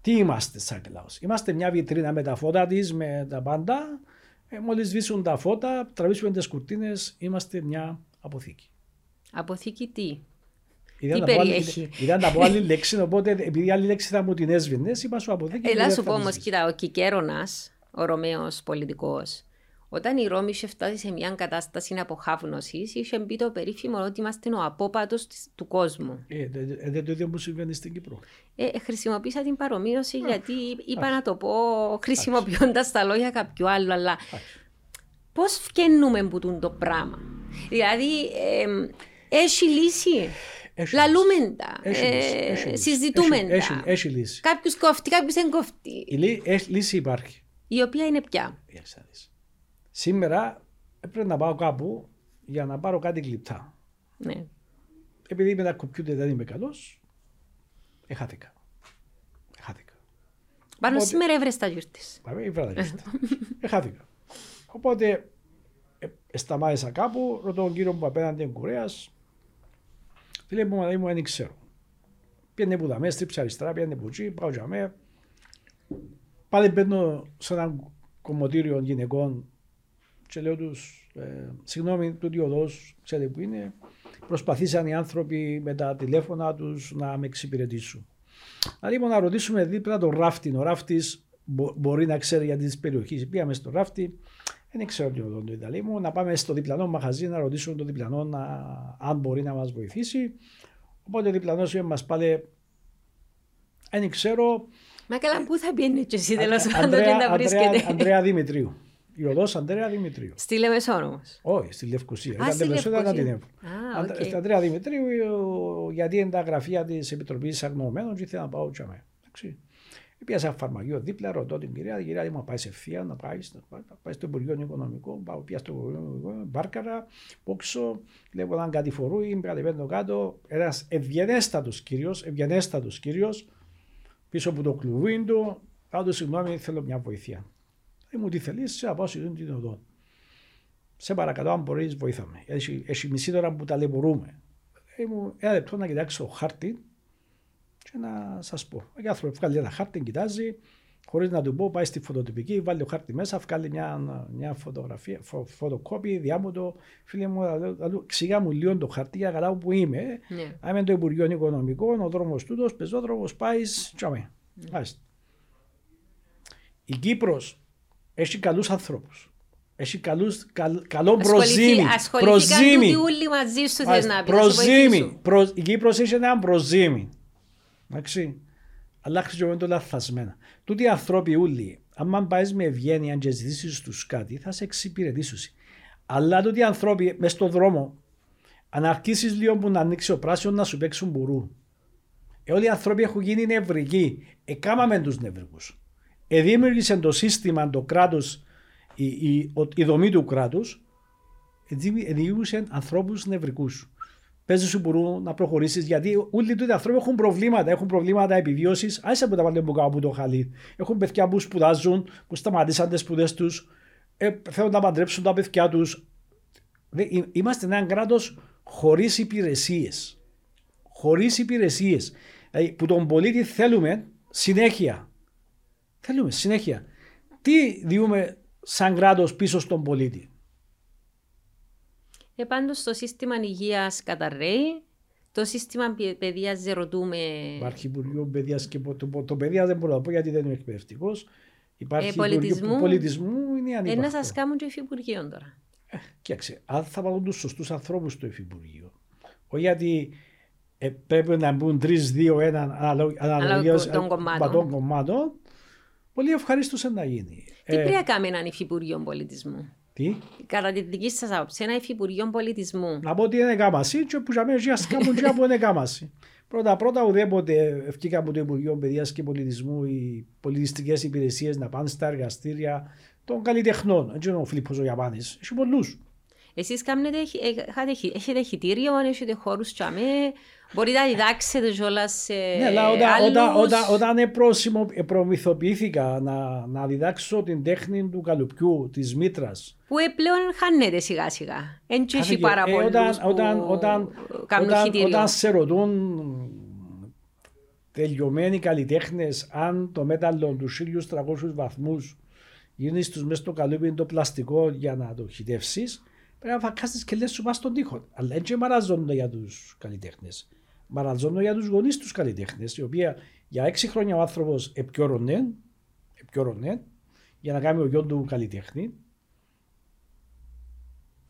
Speaker 1: τι είμαστε σαν κλαό. Είμαστε μια βιτρίνα με τα φώτα της, με τα πάντα. Ε, Μόλις σβήσουν τα φώτα, τραβήσουμε τις κουρτίνες, είμαστε μια αποθήκη.
Speaker 2: Αποθήκη τι;
Speaker 1: Ήταν
Speaker 2: Τι
Speaker 1: να πω άλλη-
Speaker 2: περιέχει;
Speaker 1: Ήταν να πω άλλη λέξη, οπότε επειδή άλλη λέξη θα μου την έσβηνες, είπα σου από δίκη.
Speaker 2: Έλα σου πω όμως, κοίτα, ο Κικέρονας, ο Ρωμαίος πολιτικός, όταν η Ρώμη είχε φτάσει σε μια κατάσταση αποχάβνωση, είχε μπει το περίφημο ότι είμαστε ο απόπατος του κόσμου.
Speaker 1: Ε, δε- δε- δεν το ίδιο που συμβαίνει στην Κύπρο.
Speaker 2: Ε, χρησιμοποίησα την παρομοίωση γιατί είπα να το πω χρησιμοποιώντας τα λόγια κάποιου άλλου, αλλά πώς φκαινούμε που τούν το πράγμα; Δηλαδή, ε, έχει λύση;
Speaker 1: Έχει
Speaker 2: Λαλούμε τα.
Speaker 1: Έχει λύση,
Speaker 2: ε,
Speaker 1: έχει λύση.
Speaker 2: συζητούμε
Speaker 1: Έχει- έχει-
Speaker 2: τα.
Speaker 1: Έχει λύση.
Speaker 2: Κάποιος κόφτει, κάποιος δεν κόφτει.
Speaker 1: Η λύ- έχει- λύση υπάρχει.
Speaker 2: Η οποία είναι πια.
Speaker 1: Για να δεις. Σήμερα έπρεπε να πάω κάπου για να πάρω κάτι γλυπτά.
Speaker 2: Ναι.
Speaker 1: Επειδή με τα κομπιούτερ δεν είμαι καλός, εχάθηκα. Εχάθηκα.
Speaker 2: Πάνω
Speaker 1: Οπότε-
Speaker 2: σήμερα έβρες τα γιορτής.
Speaker 1: Βέβαια, ήβρα τα λεφτά. Εχάθηκα. Οπότε ε, ε, σταμάτησα κάπου, ρωτώ τον κύριο μου απέναντι είναι κουρέας. Φίλε μου, δηλαδή μου δεν ξέρω. Πιένε που δαμέ, στρίψε αριστερά, πιένε που εκεί, πάω για μέ. Πάλι μπαίνω σε ένα κομμωτήριο γυναικών και λέω τους, ε, συγγνώμη, τούτη οδός, ξέρετε που είναι. Προσπαθήσαν οι άνθρωποι με τα τηλέφωνα τους να με εξυπηρετήσουν. Να λοιπόν να ρωτήσουμε δίπλα τον ράφτη. Ο ράφτης μπορεί να ξέρει για τις περιοχές. Πήγαμε στο ράφτη, δεν ξέρω τι οδόν το Ιταλή μου. Να πάμε στο διπλανό μαχαζί να ρωτήσουμε τον διπλανό να, αν μπορεί να μας βοηθήσει. Οπότε ο διπλανός είπε μας πάλι, δεν ξέρω.
Speaker 2: Μα καλά, πού θα πιένει και εσύ τέλος
Speaker 1: Α-
Speaker 2: πάντων και
Speaker 1: Ανδρέα-
Speaker 2: τα
Speaker 1: Ανδρέα-
Speaker 2: βρίσκεται.
Speaker 1: Ανδρέα Δημητρίου. Η οδό Ανδρέα Δημητρίου.
Speaker 2: Στη Λεμεσόν όμως.
Speaker 1: Όχι, στη Λευκοσία.
Speaker 2: Α,
Speaker 1: Ήταν
Speaker 2: στη
Speaker 1: Λευκοσία, ήταν
Speaker 2: Λευκοσία.
Speaker 1: την Εύω.
Speaker 2: Α,
Speaker 1: Ανδρέα-
Speaker 2: οκ.
Speaker 1: Στην Ανδρέα Δημητρίου, ο- γιατί είναι τα γραφεία της Επιτροπής Αγνοουμένων, και ήθελα να πάω τζιαμέ. Εντάξει. Πήγα σε ένα φαρμακείο δίπλα, ρωτώ την κυρία, η κυρία μου πάει σε ευθεία, να πάει, στο- να πάει στο Υπουργείο Οικονομικών. Πάω πια στο Υπουργείο Οικονομικών, πάρκαρα, πόξω, βλέπω έναν κατηφορούι, κατεβαίνω κάτω. Ένας ευγενέστατος κύριος, ευγενέστατος κύριος, πίσω από το κλουβί του, κάτω συγγνώμη, θέλω μια βοήθεια. Ε, μου τι θέλεις, σε να πάω σε αυτήν την οδό. Σε παρακαλώ, αν μπορείς, βοήθαμε. Έχει, έχει μισή ώρα που ταλαιπωρούμε. Ε, μου ένα λεπτό να κοιτάξω χάρτη και να σας πω. Ο άνθρωπο βγάλει ένα χάρτη, κοιτάζει, χωρίς να του πω, πάει στη φωτοτυπική, βάλει το χάρτη μέσα, βγάλει μια, μια φωτογραφία, φω, φωτοκόπη, διάμοντο. Φίλε μου, θα λέω- θα λέω, εξηγά μου λίγο το χάρτη για να καταλάβω που είμαι.
Speaker 2: Ναι.
Speaker 1: Αν είμαι το Υπουργείο Οικονομικών, ο δρόμος τούτος, πεζόδρομος, πάεις. Τσαμέ. Μάλιστα. Η Κύπρος έχει καλούς ανθρώπους. Έχει καλούς, καλ, καλό προζήμι.
Speaker 2: Ασχοληθήκαν
Speaker 1: Προζήμι.
Speaker 2: τούτοι όλοι μαζί σου θες
Speaker 1: Μάλιστα.
Speaker 2: να πεις. να σε
Speaker 1: Προζήμι.
Speaker 2: βοηθήσουν.
Speaker 1: Προ, η Κύπρος έχει ένα προζήμι. Εντάξει. Αλλά χρησιμοποιούν το λαθασμένα. Τούτοι οι άνθρωποι όλοι, αν πάεις με ευγένεια και ζητήσεις τους κάτι, θα σε εξυπηρετήσουν. Αλλά τούτοι οι άνθρωποι μες στον δρόμο, αν αρχίσεις λίγο που να ανοίξει ο πράσινος να σου παίξουν μπουρού. Ε, όλοι οι άνθρωποι έχουν γίνει νευρικοί. Εκάμαμε τους νευρικούς. Εδήμιουργησε το σύστημα, το κράτος, η, η, ο- η δομή του κράτους, δημιούργησε ανθρώπους νευρικούς. Παίζεις σου μπορούν να προχωρήσεις γιατί όλοι τούτοι οι άνθρωποι έχουν προβλήματα. Έχουν προβλήματα επιβίωσης. Άσε που τα βάλουν που κάτω από το χαλί. Έχουν παιδιά που σπουδάζουν, που σταματήσαν τις σπουδές τους, ε, θέλουν να παντρέψουν τα παιδιά τους. Είμαστε ένα κράτος χωρίς υπηρεσίες. Χωρίς υπηρεσίες. Δηλαδή που τον πολίτη θέλουμε συνέχεια. Θέλουμε συνέχεια. Τι διούμε σαν κράτος πίσω στον πολίτη;
Speaker 2: Ε, πάντως το σύστημα υγείας καταρρέει. Το σύστημα παι- παιδείας δεν ρωτούμε.
Speaker 1: Υπάρχει Υπουργείο Παιδείας και πο- το, το παιδείας δεν μπορώ να πω γιατί δεν είμαι εκπαιδευτικός. Υπάρχει
Speaker 2: Ε,
Speaker 1: Υπουργείο
Speaker 2: πολιτισμού.
Speaker 1: πολιτισμού είναι
Speaker 2: Ε,
Speaker 1: ανύπαρκτο.
Speaker 2: να σας κάνουν και υφυπουργείο τώρα.
Speaker 1: Κοίταξε, αν θα βάλουν τους σωστούς ανθρώπους στο Υφυπουργείο, όχι γιατί ε, πρέπει να μπουν τρει-δύο-ένα αναλογίας
Speaker 2: των κομμάτων.
Speaker 1: των κομμάτων, πολύ ευχαρίστως να γίνει.
Speaker 2: Τι
Speaker 1: Ε,
Speaker 2: πρέπει να κάνουμε έναν υφυπουργείο πολιτισμού;
Speaker 1: Τι,
Speaker 2: Κατά τη δική σας άποψη, ένα υφυπουργείο πολιτισμού.
Speaker 1: να πω ότι είναι κάμαση και που για μένα ας κάνουν και από είναι κάμαση. Πρώτα πρώτα ουδέποτε ευκήκα από το Υπουργείο Παιδείας και Πολιτισμού οι πολιτιστικές υπηρεσίες να πάνε στα εργαστήρια των καλλιτεχνών. Έτσι είναι ο Φίλιππος ο Γιαπάνης. Έχει πολλούς.
Speaker 2: Εσείς κάνετε, έχ- ε, είχατε χει- έχετε χιτήριο, έχετε χώρους τσαμέ, μπορείτε να διδάξετε κιόλας σε
Speaker 1: Ναι, αλλά όταν,
Speaker 2: άλλους.
Speaker 1: όταν, όταν, όταν επρόσημο- προμηθοποιήθηκα να, να διδάξω την τέχνη του καλουπιού, της μήτρας,
Speaker 2: Που ε, πλέον χάνεται σιγά σιγά. Εν και έχει
Speaker 1: Χάθηκε.
Speaker 2: πάρα
Speaker 1: Ε,
Speaker 2: πολλούς
Speaker 1: όταν,
Speaker 2: που
Speaker 1: όταν, όταν,
Speaker 2: κάνουν
Speaker 1: όταν,
Speaker 2: χιτήριο.
Speaker 1: όταν σε ρωτούν τελειωμένοι καλλιτέχνες αν το μέταλλο τους 1300 βαθμούς γίνεις στου μέσα στο καλούπι το πλαστικό για να το χιτεύσεις, πρέπει να φακάσεις και λε σου πα στον τοίχο. Αλλά έτσι μαραζόνται για τους καλλιτέχνες. μαραζώνω για τους γονείς τους καλλιτέχνες, οι οποίοι για έξι χρόνια ο άνθρωπος επιόρωνε, επιόρωνε για να κάνει ο γιος του καλλιτέχνη.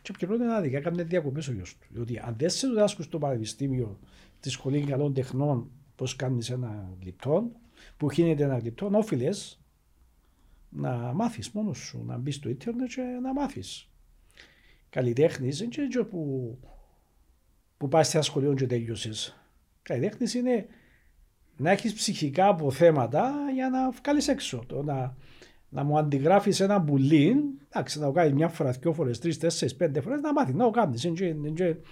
Speaker 1: Και πληρώνει άδικα, έκανε διακοπές ο γιος του. Διότι αν δεν σε διδάσκουν στο πανεπιστήμιο τη σχολή καλών τεχνών πώς κάνεις ένα γλυπτό, που γίνεται ένα γλυπτό, όφιλες να μάθεις μόνος σου, να μπεις στο ίντερνετ και να μάθεις. Καλλιτέχνης δεν είναι που, που πας σε ένα σχολείο και τέλειωσες. Καλλιτέχνης είναι να έχεις ψυχικά αποθέματα για να βγάλεις έξω. Το να, να μου αντιγράφεις ένα μπουλί, εντάξει, να το κάνεις μια φορά, δύο φορές, τρεις, τέσσερις, πέντε φορές, να μάθεις. Να το κάνεις. Πρέπει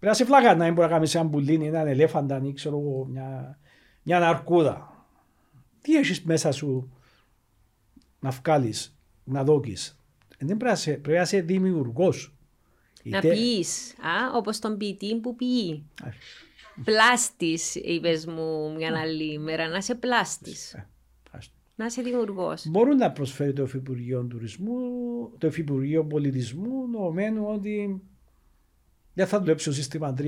Speaker 1: να σε φλαγά να μπορείς να κάνεις ένα μπουλί, έναν ελέφαντα ή ξέρω εγώ, μια, μια αρκούδα. Τι έχεις μέσα σου να βγάλεις, να δόκει. Δεν πρέπει να είσαι δημιουργός.
Speaker 2: Να πεις, όπως τον ποιητή που ποιεί. Πλάστης, είπες μου μια άλλη μέρα, να είσαι πλάστης. Ε, να είσαι δημιουργός.
Speaker 1: Μπορούν να προσφέρει το Υφυπουργείο Τουρισμού, το Υφυπουργείο Πολιτισμού, νομένου ότι δεν θα δουλέψει το σύστημα 3-2-1.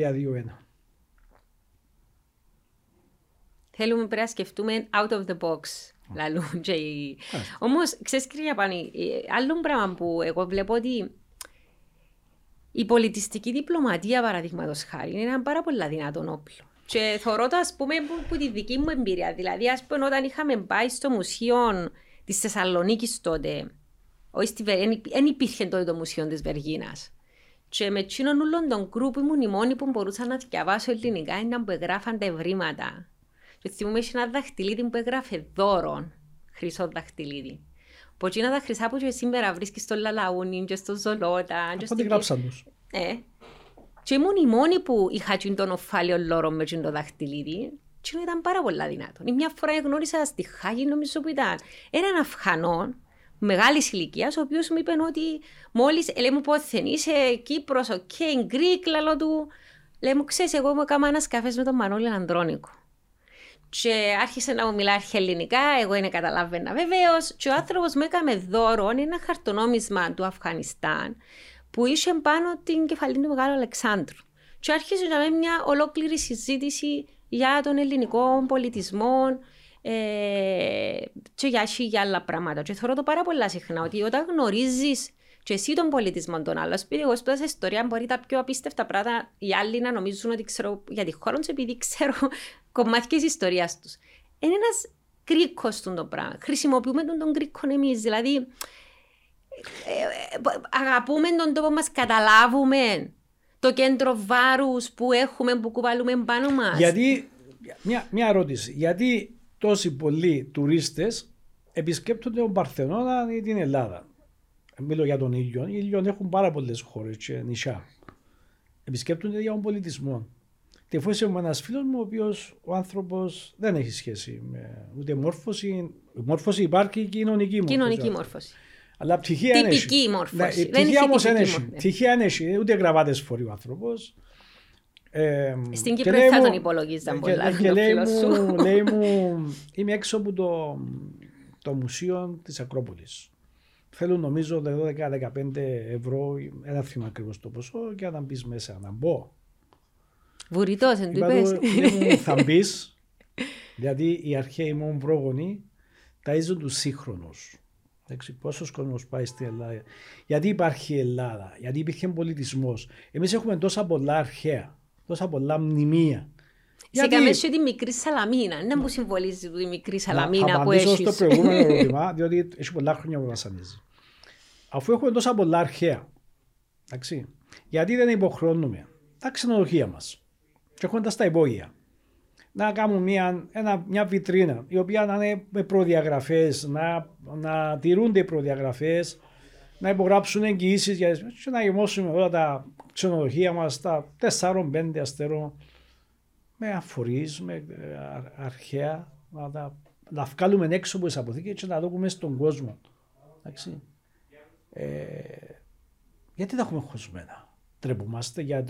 Speaker 2: Θέλουμε πρέπει να σκεφτούμε out of the box. Λαλούν και... Όμως, ξέρεις κυρία Πάνη, ε, άλλο πράγμα που εγώ βλέπω ότι η πολιτιστική διπλωματία, παραδείγματος χάρη, είναι ένα πάρα πολύ δυνατό όπλο. Και θεωρώ το, ας πούμε, που, τη δική μου εμπειρία. Δηλαδή, ας πούμε, όταν είχαμε πάει στο μουσείο της Θεσσαλονίκης τότε, όχι δεν υπήρχε τότε το μουσείο της Βεργίνας. Και με εκείνον όλων τον γκρουπ ήμουν η μόνη που μπορούσα να διαβάσω ελληνικά, ήταν που εγγράφαν τα ευρήματα. Και θυμούμαι ένα δαχτυλίδι που έγραφε δώρο, χρυσό δαχτυλίδι. Που εκείνα τα χρυσά που και σήμερα βρίσκεις στο Λαλαούνι και στο Ζολότα.
Speaker 1: Από τι γράψαν τους.
Speaker 2: Ε. Και ήμουν η μόνη που είχα τον οφάλιο λόρο με το δαχτυλίδι. Και ήταν πάρα πολύ δυνατό. Η μια φορά γνώρισα στη Χάγη, νομίζω που ήταν έναν Αφγανό μεγάλης ηλικίας, ο οποίος μου είπε ότι μόλις λέει μου πότε είσαι Κύπρος, οκ, okay, Γκρίκ, λαλό του. Λέει μου, ξέρεις, εγώ μου έκανα ένας καφές με τον Μανώλη Ανδρώνικο. Και άρχισε να μου μιλά ελληνικά, εγώ είναι καταλάβαινα βεβαίως. Και ο άνθρωπος μου έκανε δώρο ένα χαρτονόμισμα του Αφγανιστάν που είχε πάνω την κεφαλή του Μεγάλου Αλεξάνδρου. Και άρχισε να με μια ολόκληρη συζήτηση για τον ελληνικό πολιτισμό ε, και για, για άλλα πράγματα. Και θεωρώ το πάρα πολλά συχνά ότι όταν γνωρίζεις και εσύ τον πολιτισμό των άλλων, επειδή εγώ σπούδασα ιστορία, μπορεί τα πιο απίστευτα πράγματα οι άλλοι να νομίζουν ότι ξέρω για τη χώρα τους, επειδή ξέρω κομμάτια της ιστορίας τους. Είναι ένας κρίκο του το πράγμα. Χρησιμοποιούμε τον, τον κρίκο εμείς. Δηλαδή, ε, ε, αγαπούμε τον τόπο μας, καταλάβουμε το κέντρο βάρους που έχουμε, που κουβαλούμε πάνω μας.
Speaker 1: Γιατί, μια, μια ερώτηση. Γιατί τόσοι πολλοί τουρίστες επισκέπτονται τον Παρθενώνα ή την Ελλάδα; Μιλώ για τον ήλιο. Οι ήλιον έχουν πάρα πολλές χώρες και νησιά. Επισκέπτονται για τον πολιτισμό. Και φόησε μου ένα φίλος μου, ο οποίος ο άνθρωπος δεν έχει σχέση με ούτε μόρφωση. Η μόρφωση υπάρχει κοινωνική μόρφωση.
Speaker 2: Κοινωνική μόρφωση.
Speaker 1: Αλλά πτυχία είναι.
Speaker 2: Τυπική μόρφωση.
Speaker 1: Ναι, πτυχία όμως δεν έχει. Πτυχία δεν έχει. Ούτε γραβάτες φορεί ο άνθρωπος.
Speaker 2: Ε, Στην Κύπρο δεν θα τον υπολογίζαν πολλά.
Speaker 1: Και, λέει, μου, λέει μου, είμαι έξω από το, το μουσείο της Ακρόπολης. Θέλουν νομίζω 12-15 ευρώ, ένα θυμάμαι ακριβώς το ποσό, και να μπει μέσα να μπω.
Speaker 2: Βουρητός, δεν του είπες.
Speaker 1: Θα μπεις, γιατί οι αρχαίοι μου πρόγονοι ταΐζουν τους σύγχρονους. Πόσος κόσμος πάει στην Ελλάδα, Γιατί υπάρχει η Ελλάδα, Γιατί υπήρχε πολιτισμός. Εμείς έχουμε τόσα πολλά αρχαία, τόσα πολλά μνημεία.
Speaker 2: Σε καμία σου τη μικρή σαλαμίνα. Δεν μου συμβολίζει τη μικρή σαλαμίνα που έχεις.
Speaker 1: Θα στο προηγούμενο ερώτημα, διότι έχει πολλά χρόνια που βασανίζει. Αφού έχουμε τόσα πολλά αρχαία, εντάξει, γιατί δεν υποχρεώνουμε τα ξενοδοχεία μας; Και έχοντα τα υπόγεια να κάνουν μια, ένα, μια βιτρίνα η οποία να είναι με προδιαγραφές, να, να τηρούνται οι προδιαγραφές, να υπογράψουν εγγυήσεις για και να γεμώσουμε όλα τα ξενοδοχεία μας, τα 4-5 αστερών με αφορείς, με ε, αρχαία, να τα να βγάλουμε έξω από τις αποθήκες και να δούμε στον κόσμο. Εντάξει. Ε, γιατί τα έχουμε χωσμένα; Τρεπούμαστε για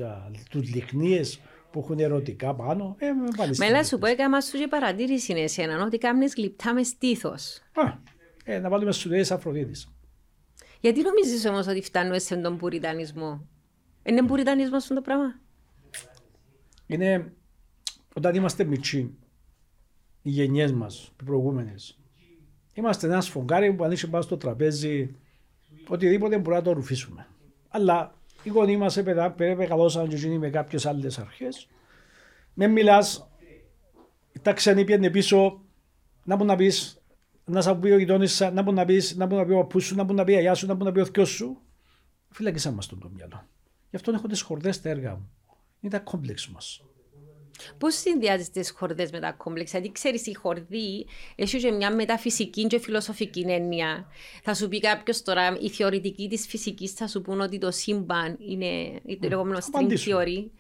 Speaker 1: του λιχνίε που έχουν ερωτικά πάνω. Ε, με
Speaker 2: Μέλα σου πω, έκανα σου και παρατήρηση είναι εσένα, ότι κάνεις γλυπτά με στήθος.
Speaker 1: Α, ε, να βάλουμε στους Αφροδίτης.
Speaker 2: Γιατί νομίζεις όμως ότι φτάνουμε σε τον πουριτανισμό; Είναι πουριτανισμός αυτό το πράγμα;
Speaker 1: Είναι όταν είμαστε μικροί, οι γενιές μας, οι προηγούμενες, είμαστε ένας σφουγγάρι που ανοίξει πάνω στο τραπέζι, οτιδήποτε μπορεί να το ρουφήσουμε. Αλλά οι γονείς μας πρέπει μεγαλώσαν και γίνει με κάποιες άλλες αρχές. Με μιλάς, τα ξένοι πιένε πίσω, να μπορεί να πεις, να σας πει ο γειτόνις, να μπορεί να πεις, να μπορεί να πει ο παππούς σου, να μπορεί να πει η αγιά σου, να μπορεί να πει ο θκιό σου. Φύλακε μας τον το μυαλό. Γι' αυτό έχω τις χορδές στα έργα μου. Είναι τα κόμπλεξ μας.
Speaker 2: Πώς συνδυάζεις τις χορδές με τα κόμπλεξ, γιατί ξέρεις, η χορδή έχει και μια μεταφυσική και φιλοσοφική έννοια. Θα σου πει κάποιος τώρα, η θεωρητική της φυσικής θα σου πούν ότι το σύμπαν είναι το λεγόμενο string theory.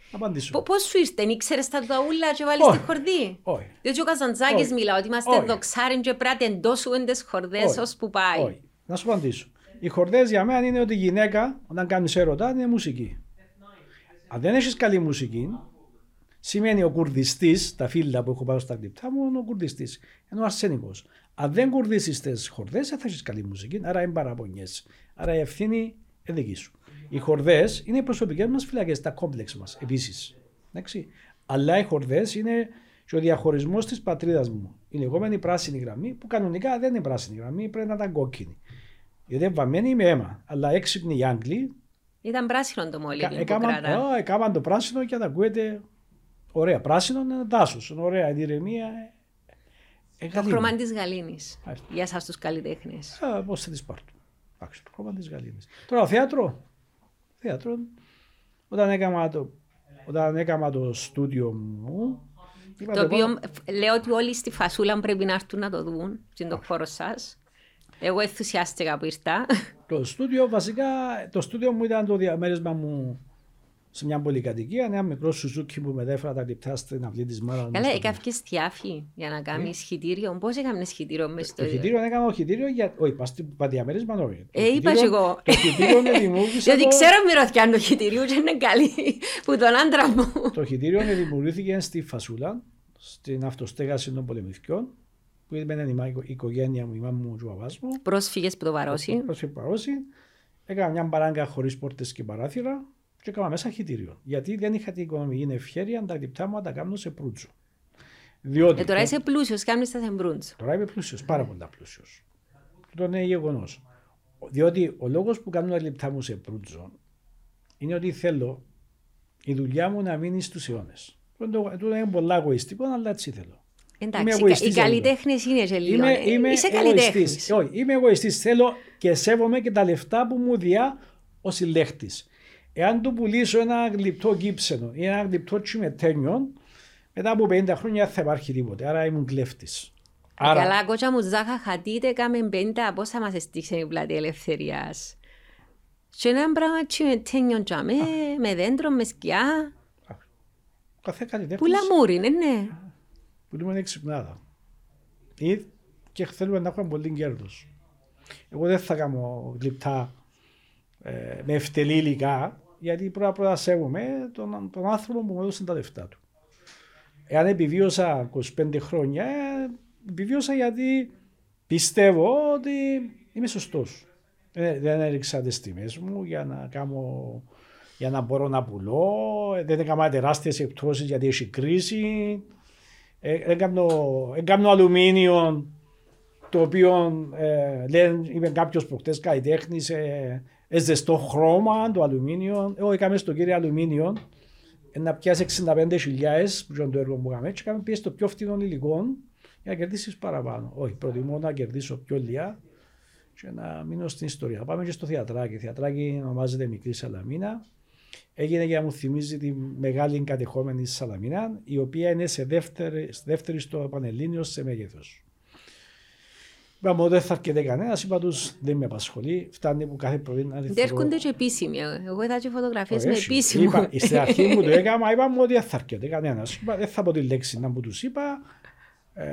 Speaker 2: Πώς σου ήρθε, ήξερες τα ταούλα και βάλεις τη χορδή;
Speaker 1: Όχι.
Speaker 2: Διότι ο Καζαντζάκης μιλά ότι είμαστε δοξάριν και πρέπει να τεντώσουμε τι χορδές ώσπου πάει.
Speaker 1: Όχι. Να σου απαντήσω. Οι χορδές για μένα είναι ότι η γυναίκα, όταν κάνεις έρωτα, είναι μουσική. Αν δεν έχεις καλή μουσική, σημαίνει ο κουρδιστής, τα φίλια που έχω πάρει στα γλυπτά μου, είναι ο κουρδιστής. Ενώ ο αρσενικός. Αν δεν κουρδίσεις τις χορδές, δεν θα έχεις καλή μουσική, άρα είναι παραπονιέ. Άρα η ευθύνη είναι δική σου. Οι χορδές είναι οι προσωπικές μας φυλακές, τα κόμπλεξ μας επίσης. Αλλά οι χορδές είναι και ο διαχωρισμός της πατρίδας μου. Η λεγόμενη πράσινη γραμμή, που κανονικά δεν είναι πράσινη γραμμή, πρέπει να ήταν κόκκινη. Γιατί είναι βαμμένη με αίμα. Αλλά έξυπνοι οι Άγγλοι.
Speaker 2: Ήταν πράσινο το μόλι.
Speaker 1: Έκαναν το πράσινο και τα ακούετε Ωραία, πράσινο είναι δάσο. Ωραία, η ηρεμία.
Speaker 2: Ε, το χρώμα της γαλήνης. Για εσάς τους καλλιτέχνες.
Speaker 1: Πώς θα τη πάρω. Εντάξει, το χρώμα της γαλήνης. Τώρα, θέατρο. Θέατρο. Όταν έκανα το, όταν έκανα το στούντιο μου.
Speaker 2: Το οποίο λέω ότι όλοι στη φασούλα πρέπει να έρθουν να το δουν. στην το χώρο σας. Εγώ ενθουσιάστηκα που ήρθα.
Speaker 1: Το στούντιο, βασικά, το στούντιο μου ήταν το διαμέρισμα μου σε μια πολυκατοικία, ένα μικρό σουζούκι που μετέφερα τα κρυπτά στην αυλή της μέρα.
Speaker 2: Καλά, έκανε θιάφη για να κάνει ε; σχητήριο. Πώς έκανε σχητήριο μες στο.
Speaker 1: Το σχητήριο έκανα σχητήριο για. Όχι, πας στην διαμέρισμα, όχι.
Speaker 2: Ε, είπα εγώ.
Speaker 1: Το σχητήριο με δημιούργησε.
Speaker 2: Γιατί ξέρω μυρωθιά το σχητήριο και είναι καλή που τον άντρα μου.
Speaker 1: Το σχητήριο με δημιουργήθηκε στη Φασούλα, στην αυτοστέγαση των πολεμηθιών που ήταν η οικογένεια μου, η μάμα μου και ο μου.
Speaker 2: Πρόσφυγες που το βαρώσει.
Speaker 1: Πρόσφυγες που βαρώσει. Έκανα μια μπαράγκα χωρίς πόρτες και παράθυρα και έκανα μέσα χιτήριο. Γιατί δεν είχα την οικονομική ευχαίρεια να τα λεπτά μου να τα κάνω σε προύτσο.
Speaker 2: Διότι, ε, τώρα είσαι πλούσιος, κάνει τα σε προύτσο.
Speaker 1: Τώρα είμαι πλούσιος, πάρα πολύ πλούσιος. Αυτό είναι γεγονός. Διότι ο λόγος που κάνω τα λεπτά μου σε προύτσο είναι ότι θέλω η δουλειά μου να μείνει στους αιώνες. Αυτό είναι πολύ εγωιστικό, αλλά έτσι θέλω.
Speaker 2: Εντάξει, οι καλλιτέχνε είναι και λίγο. Είμαι, είμαι Είσαι καλλιτέχνης.
Speaker 1: Όχι, είμαι εγωιστής. Θέλω και σέβομαι και τα λεφτά που μου διά ο συλλέχτης. Εάν του πουλήσω ένα γλυπτό κύψενο ή ένα γλυπτό τσιμετένιο, μετά από 50 χρόνια θα υπάρχει τίποτε. Άρα ήμουν κλέφτης.
Speaker 2: Άρα... Καλά, κότσα μου ζάχα χατείτε, κάμε 50, πόσα μας εστίξε η πλάτη ελευθερίας. Και ένα πράγμα τσιμετένιο τζαμέ, με δέντρο, με σκιά.
Speaker 1: Καθέ καλλιτέχνης.
Speaker 2: Που λαμούρι, ναι, ναι.
Speaker 1: Που λέμε είναι ξυπνάδα. Ή και θέλουμε να έχουμε πολύ κέρδος. Εγώ δεν θα κάνω γλυπτά ε, με ευτελή υλικά, γιατί πρώτα πρώτα σέβομαι τον, τον άνθρωπο που μου έδωσε τα λεφτά του. Εάν επιβίωσα 25 χρόνια, ε, επιβίωσα γιατί πιστεύω ότι είμαι σωστός. Ε, δεν έριξα τις τιμές μου για να κάνω για να μπορώ να πουλώ. Ε, δεν έκανα τεράστιες εκτόσεις γιατί έχει κρίση. Έκανα αλουμίνιο το οποίο ε, λέει, είπε κάποιος προχτές καλλιτέχνης, ε, ζεστό χρώμα, το αλουμίνιο. Εγώ έκαμε στο κύριο αλουμίνιο να πιάσει 65.000 που ήταν το έργο που έκαμε και έκαμε πιέσει το πιο φθηνό υλικό για να κερδίσεις παραπάνω. Όχι, προτιμώ να κερδίσω πιο λίγα και να μείνω στην ιστορία. Πάμε και στο θεατράκι. Θεατράκι ονομάζεται Μικρή Σαλαμίνα. Έγινε για να μου θυμίζει τη μεγάλη κατεχόμενη Σαλαμίνα, η οποία είναι σε δεύτερη, δεύτερη στο Πανελλήνιο σε μέγεθος. Είπαμε ότι δεν θα αρκετεί κανένας, είπα τους δεν με απασχολεί. Φτάνει που κάθε πρωί να
Speaker 2: Δεν έρχονται και επίσημοι. Εγώ είδα και φωτογραφίες με επίσημο. Είπα,
Speaker 1: στην αρχή μου το έκανα, είπαμε ότι δεν θα αρκετεί κανένας. Δεν θα πω τη λέξη να μου τους είπα. Ε,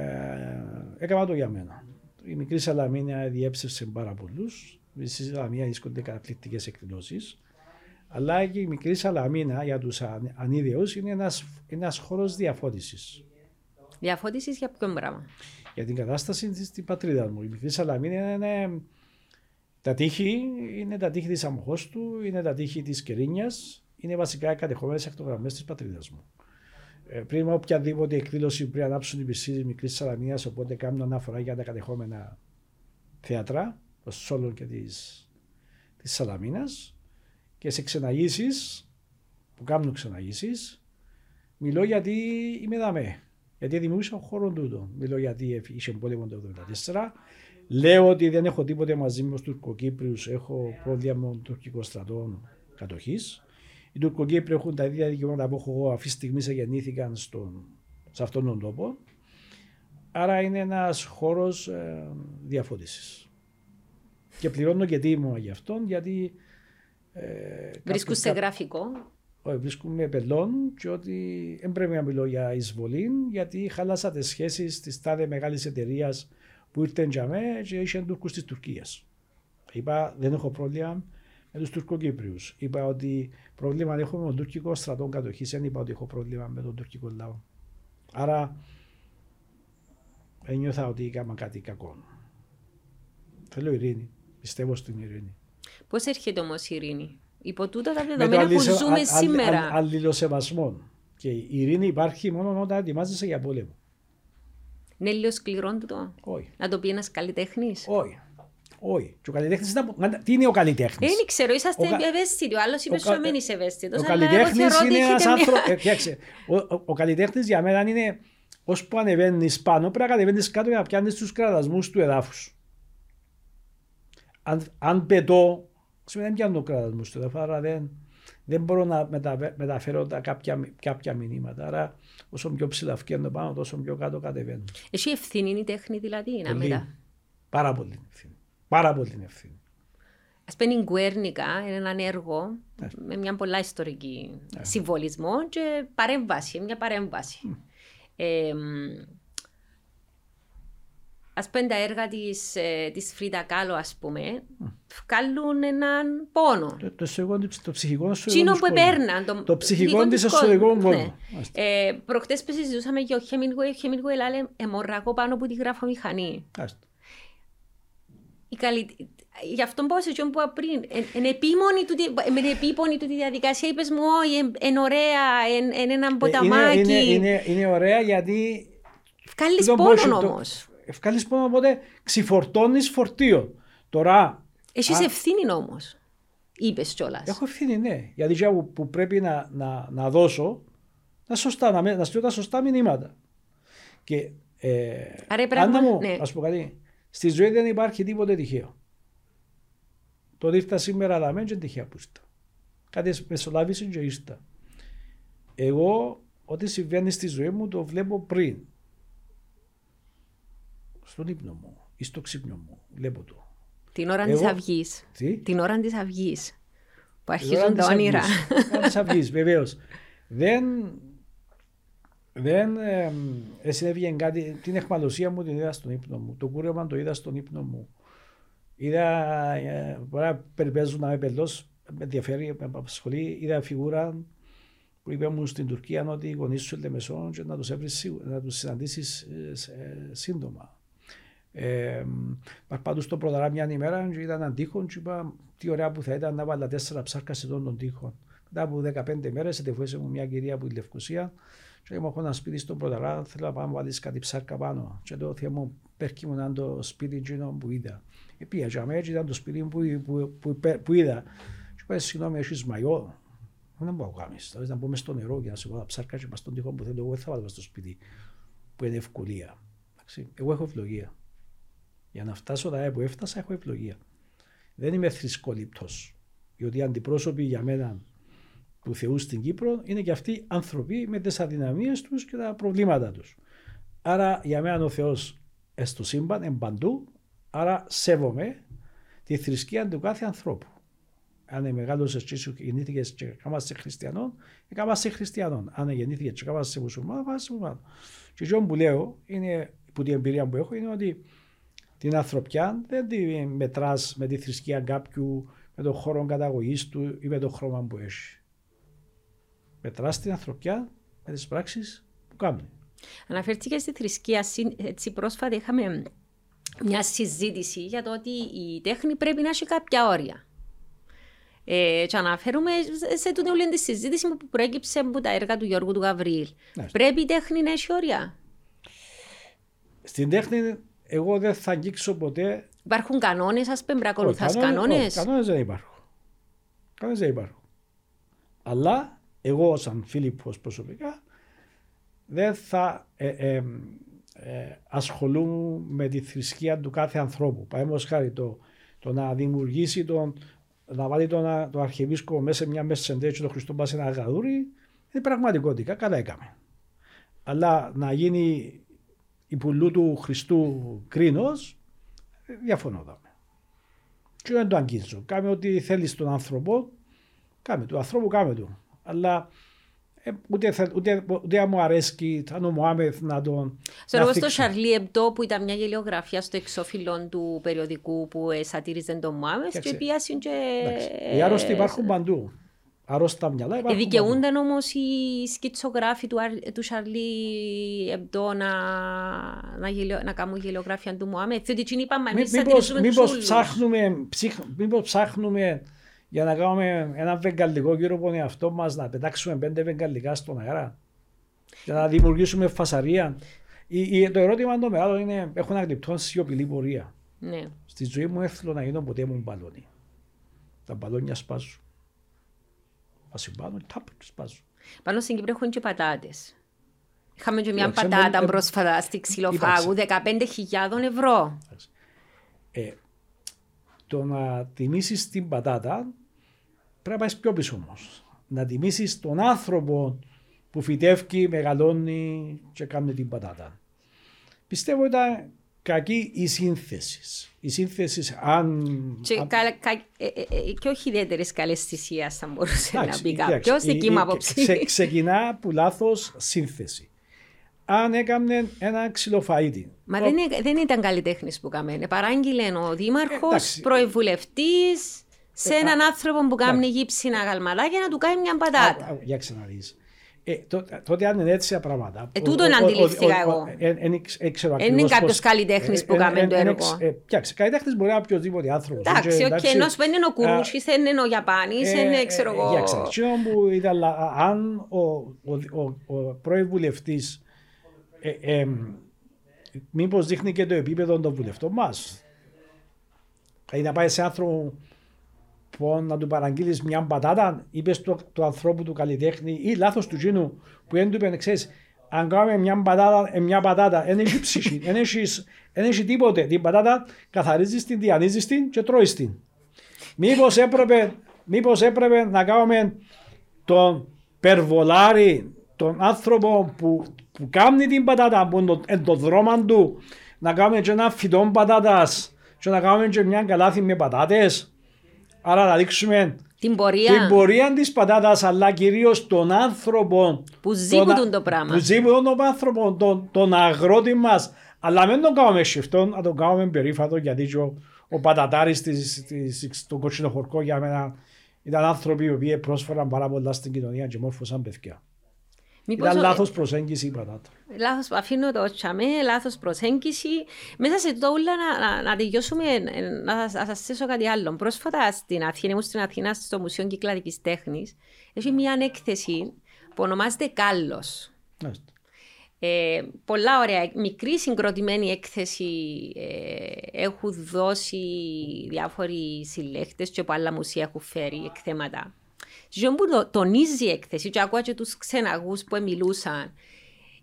Speaker 1: έκανα το για μένα. Η μικρή Σαλαμίνια διέψευσε πάρα πολλούς. Στη Σαλαμίνα βρίσκονται καταπληκτικές εκδηλώσεις. Αλλά και η μικρή Σαλαμίνα για τους ανίδεους είναι ένας χώρος διαφώτισης.
Speaker 2: Διαφώτισης για ποιο πράγμα;
Speaker 1: Για την κατάσταση στην πατρίδας μου. Η μικρή Σαλαμίνα είναι τα τείχη, είναι τα τείχη της Αμοχώστου, είναι τα τείχη της Κερίνιας, είναι βασικά οι κατεχόμενες ακτογραμμέ της πατρίδας μου. Ε, πριν οποιαδήποτε εκδήλωση πριν ανάψουν την πισίνη μικρής Σαλαμία, οπότε κάνουν αναφορά για τα κατεχόμενα θέατρα, το Σόλων και της της Σαλαμίνας και σε ξεναγήσεις που κάνουν ξεναγήσεις μιλώ γιατί είμαι δαμέ. Γιατί δημιούργησα χώρο τούτο. Μιλώ γιατί είχε πόλεμο το 1974. Λέω ότι δεν έχω τίποτε μαζί με τους Τουρκοκύπριους. Έχω πρόβλημα με τον τουρκικό στρατό κατοχής. Οι Τουρκοκύπροι έχουν τα ίδια δικαιώματα που έχω εγώ. Αυτή τη στιγμή γεννήθηκαν στον, σε αυτόν τον τόπο. Άρα είναι ένας χώρος ε, διαφώτισης. Και πληρώνω και τίμημα γι' αυτόν γιατί.
Speaker 2: Ε, Βρίσκουν σε γραφικό.
Speaker 1: Όχι, βρίσκουμε πελών και ότι δεν πρέπει να μιλώ για εισβολή γιατί χαλάσα τι σχέσεις της τάδε μεγάλης εταιρείας που ήρθε για μέ και είχε Τούρκους της Τουρκίας. Είπα δεν έχω πρόβλημα με τους Τουρκοκύπριους. Είπα ότι πρόβλημα έχω με τον τουρκικό στρατό κατοχής. Δεν είπα ότι έχω πρόβλημα με τον τουρκικό λαό. Άρα ένιωθα ότι έκανα κάτι κακό. Θέλω ειρήνη. Πιστεύω στην ειρήνη.
Speaker 2: Πώς έρχεται όμως η ειρήνη, Υπό τούτα τα δεδομένα που ζούμε σήμερα.
Speaker 1: Αλληλοσεβασμό. Και η ειρήνη υπάρχει μόνο όταν ετοιμάζεσαι για πόλεμο.
Speaker 2: Είναι λίγο σκληρό το.
Speaker 1: Όχι.
Speaker 2: Να το πει ένας καλλιτέχνης.
Speaker 1: Όχι. Όχι. Και ο καλλιτέχνης τι είναι ο καλλιτέχνης;
Speaker 2: Δεν ξέρω, είσαστε ο... ευαίσθητοι. Ο άλλος είπε σου μην είσαι ευαίσθητος.
Speaker 1: Ο καλλιτέχνης είναι ένας άνθρωπο. Ο, ο καλλιτέχνης για μένα είναι ώσπου ανεβαίνεις πάνω, πρέπει να κατεβαίνεις κάτω για να πιάνεις τους κραδασμούς του εδάφους αν, αν πετώ, δεν πιάνω το κράτος μου στο άρα δεν, δεν μπορώ να μετα, μεταφέρω τα κάποια, κάποια μηνύματα. Άρα όσο πιο ψηλά φτιάχνω πάνω, τόσο πιο κάτω κατεβαίνω.
Speaker 2: Εσύ ευθύνη είναι η τέχνη δηλαδή, να μετά.
Speaker 1: Πάρα πολύ ευθύνη. Πάρα πολύ ευθύνη.
Speaker 2: Α πούμε, η Γκουέρνικα είναι ένα έργο ναι. με μια πολλά ιστορική ναι. συμβολισμό και παρέμβαση, μια παρέμβαση. Mm. Ε, ας πούμε τα έργα της, ε, της Φρίτα Κάλο ας πούμε, βγάλουν έναν πόνο.
Speaker 1: Το, το, το, το ψυχικό
Speaker 2: σου Τσίνο που επέρναν. Το,
Speaker 1: το ψυχικό της εσωτερικό πόνο. Ναι.
Speaker 2: Ε, προχτές που συζητούσαμε για ο Χέμινγκουέι, ο Χέμινγκουέι λέει εμορραγώ πάνω από τη γραφομηχανή. Άστο. Η καλή, Γι' αυτό πω σε που είπα πριν, είναι επίμονη του, με επίπονη του τη διαδικασία, είπες μου, όχι, είναι ωραία, είναι ένα ποταμάκι.
Speaker 1: Είναι, είναι, είναι, είναι ωραία γιατί...
Speaker 2: Βγάλεις πόνο όμως
Speaker 1: ευκάλει πόνο, οπότε ξυφορτώνει φορτίο. Τώρα.
Speaker 2: Έχει α... ευθύνη όμω. Είπες κιόλας.
Speaker 1: Έχω ευθύνη, ναι. Γιατί που, που πρέπει να, να, να δώσω να, σωστά, να, να στείλω τα σωστά μηνύματα. Και ε,
Speaker 2: Άρα πράγμα,
Speaker 1: μου, ναι. ας πω κάτι, στη ζωή δεν υπάρχει τίποτε τυχαίο. Το ήρθα σήμερα αλλά δεν είναι τυχαία που ήρθα. Κάτι μεσολάβησε και ήρθα. Εγώ ό,τι συμβαίνει στη ζωή μου το βλέπω πριν στον ύπνο μου ή στο ξύπνιο μου. Βλέπω το.
Speaker 2: Την ώρα της αυγής. Την ώρα της αυγής. Που αρχίζουν τα όνειρα.
Speaker 1: Την ώρα της αυγής, βεβαίως. Δεν. Δεν ε, συνέβη κάτι. Την εχμαλωσία μου την είδα στον ύπνο μου. Το κούρεμα το είδα στον ύπνο μου. Είδα. Ε, μπορεί να περιπέζουν να είμαι πελός. Με ενδιαφέρει, με απασχολεί. Είδα φιγούρα που είπε μου στην Τουρκία ότι οι γονείς σου Λεμεσόν και να τους να τους συναντήσεις ε, σύντομα. Ε, Παρπάτου στο προδαρά μια ημέρα και είδα έναν τείχο και είπα τι ωραία που θα ήταν να βάλω τέσσερα ψάρκα σε τον, τον τείχο. Μετά από 15 μέρες ετεφούεσε μου μια κυρία από τη Λευκοσία και μου έχω ένα σπίτι στο προδαρά, θέλω να πάμε βάλεις κάτι ψάρκα πάνω. Και το θέμα μου πέρχει μου το σπίτι εκείνο που είδα. Και πήγα και αμέσως ήταν το σπίτι που, που, που, που είδα. Και είπα συγγνώμη έχεις μαγιό. Δεν μπορώ να κάνεις, θα να μπούμε στο νερό και να σε βάλω ψάρκα και πας στον τείχο που θέλω, εγώ δεν θα βάλω στο σπίτι που είναι ευκολία. Εγώ έχω ευλογία. Για να φτάσω τα που έφτασα έχω ευλογία. Δεν είμαι θρησκολήπτος. Διότι οι αντιπρόσωποι για μένα του Θεού στην Κύπρο είναι και αυτοί άνθρωποι με τις αδυναμίες τους και τα προβλήματα τους. Άρα για μένα ο Θεός στο σύμπαν, εν παντού, άρα σέβομαι τη θρησκεία του κάθε ανθρώπου. Αν είναι μεγάλος εσύ γεννήθηκες και κάμαστε χριστιανών, κάμαστε χριστιανών. Αν γεννήθηκες και κάμαστε μουσουλμάνων, κάμαστε μουσουλμάνων. Και αυτό που λέω είναι, που την εμπειρία που έχω είναι ότι την ανθρωπιά δεν τη μετράς με τη θρησκεία κάποιου, με τον χώρο καταγωγής του ή με τον χρώμα που έχει. Μετράς την ανθρωπιά με τις πράξεις που κάνει.
Speaker 2: Αναφέρθηκες στη θρησκεία. Έτσι πρόσφατα είχαμε μια συζήτηση για το ότι η τέχνη πρέπει να έχει κάποια όρια. Ε, και αναφέρουμε σε τούτη όλη τη συζήτηση που προέκυψε από τα έργα του Γιώργου του Γαβρίλ.
Speaker 1: Ναι.
Speaker 2: Πρέπει η τέχνη να έχει όρια;
Speaker 1: Στην τέχνη εγώ δεν θα αγγίξω ποτέ.
Speaker 2: Υπάρχουν κανόνες, ας πούμε, πρέπει να ακολουθά κανόνες;
Speaker 1: Κανόνες δεν υπάρχουν. Κανόνες δεν υπάρχουν. Αλλά εγώ, σαν Φίλιππος προσωπικά, δεν θα ε, ε, ε, ασχολούμαι με τη θρησκεία του κάθε ανθρώπου. Παραδείγματος χάρη το, το να δημιουργήσει τον, να βάλει τον, τον αρχιεπίσκοπο μέσα σε μια μέση και τον Χριστό σε ένα γαδούρι, είναι πραγματικότητα. Καλά έκαμε. Αλλά να γίνει η πουλού του Χριστού κρίνος, διαφωνώ. Δάμε. Και δεν το αγγίζω. Κάμε ό,τι θέλεις στον άνθρωπο, κάμε του ανθρώπου, κάμε του. Αλλά ε, ούτε, ούτε, ούτε μου αρέσει αν ο Μωάμεθ να τον.
Speaker 2: Στο λόγο στο Σαρλί Εμπτό που ήταν μια γελιογραφία στο εξώφυλλο του περιοδικού που ε, σατήριζε τον Μωάμεθ και πίασαν και.
Speaker 1: Οι άρρωστοι υπάρχουν παντού. Αρρώστα μυαλά
Speaker 2: υπάρχουν. Ε, δικαιούνται όμως οι σκητσογράφοι του, του Σαρλί Εμπτό να, να, γελιο, να κάνουν γελιογραφία του Μωάμεθ. Διότι τι είπαμε, εμείς
Speaker 1: Μήπω ψάχνουμε, μήπως ψάχνουμε για να κάνουμε ένα βεγγαλικό γύρω από τον εαυτό μας, να πετάξουμε πέντε βεγγαλικά στον αέρα, για να δημιουργήσουμε φασαρία. το ερώτημα το μεγάλο είναι: Έχω ένα γλυπτό σιωπηλή πορεία.
Speaker 2: Ναι.
Speaker 1: Στη ζωή μου έθελα να γίνω ποτέ μου μπαλόνι. Τα μπαλόνια σπάζουν. Θα συμπάνω, τάπ, σπάζουν.
Speaker 2: Πάνω στην Κύπρο έχουν και πατάτες. Είχαμε και μια πατάτα πρόσφατα στη ξυλοφάγου, 15.000 ευρώ.
Speaker 1: Ε, το να τιμήσεις την πατάτα πρέπει να πάεις πιο πίσω όμως. Να τιμήσεις τον άνθρωπο που φυτεύει, μεγαλώνει και κάνει την πατάτα. Πιστεύω ότι ήταν κακή η σύνθεσης. Η σύνθεσης αν...
Speaker 2: Και, αν... Κα, κα, ε, ε, ε, και όχι ιδιαίτερες καλές θυσία θα μπορούσε να πει κάποιος. Δική μου άποψη. Ξε,
Speaker 1: ξεκινά από λάθος σύνθεση αν έκανε ένα ξυλοφαΐτι.
Speaker 2: Μα δεν, δεν ήταν καλλιτέχνης που καμένε. Παράγγειλε ο Δήμαρχος, ε, προεβουλευτή, σε ε, έναν άνθρωπο που κάνει γύψινα γαλματάκια να του κάνει μια πατάτα.
Speaker 1: Για ξαναδεί. Ε, τότε αν είναι έτσι τα πράγματα.
Speaker 2: Ε, τούτο να αντιληφθήκα εγώ. Δεν είναι κάποιος καλλιτέχνης που κάνει το έργο.
Speaker 1: Κοιτάξτε, καλλιτέχνης μπορεί να είναι οποιοδήποτε άνθρωπος.
Speaker 2: Εντάξει, οκ, ενώ δεν είναι ο Κουρούτσι, δεν είναι ο Γιαπάνης, δεν ξέρω εγώ.
Speaker 1: Κοιτάξτε, αν ο προεβουλευτή ε, ε, μήπως δείχνει και το επίπεδο των βουλευτών μας. Δηλαδή να πάει σε άνθρωπο που να του παραγγείλεις μια πατάτα, είπες του, του ανθρώπου του καλλιτέχνη ή λάθος του γίνου που δεν του είπε, ξέρεις, αν κάνουμε μια πατάτα, ε, μια πατάτα, δεν έχει ψυχή, δεν έχεις τίποτε. Την πατάτα καθαρίζεις την, διανύζει την και τρώεις την. Μήπως έπρεπε, μήπως έπρεπε να κάνουμε τον περβολάρι, τον άνθρωπο που που κάνει την πατάτα που είναι το δρόμο του να κάνουμε και ένα φυτό πατάτας και να κάνουμε και μια καλάθη με πατάτες. Άρα να δείξουμε
Speaker 2: την πορεία,
Speaker 1: την πορεία της πατάτας αλλά κυρίως τον άνθρωπο
Speaker 2: που ζήπουν το πράγμα.
Speaker 1: Που ζήπουν τον άνθρωπο, τον, τον αγρότη μας. Αλλά μην τον κάνουμε σιφτό, να τον κάνουμε περίφατο γιατί ο, ο πατατάρης της, της, στο κοτσίνο χορκό για μένα ήταν άνθρωποι οι οποίοι πρόσφεραν πάρα πολλά στην κοινωνία και μόρφωσαν παιδιά. Μήπως Ήταν λάθος προσέγγιση η πατάτα.
Speaker 2: Λάθος, αφήνω το τσαμέ, λάθος προσέγγιση. Μέσα σε το όλα να, να, να τελειώσουμε, να, να σας θέσω κάτι άλλο. Πρόσφατα στην Αθήνα, ήμουν στην Αθήνα στο Μουσείο Κυκλαδικής Τέχνης, έχει μια έκθεση που ονομάζεται Κάλλος. Ε, πολλά ωραία, μικρή συγκροτημένη έκθεση ε, έχουν δώσει διάφοροι συλλέκτες και από άλλα μουσεία έχουν φέρει εκθέματα. Και που τονίζει η έκθεση και ακούω και τους ξεναγούς που μιλούσαν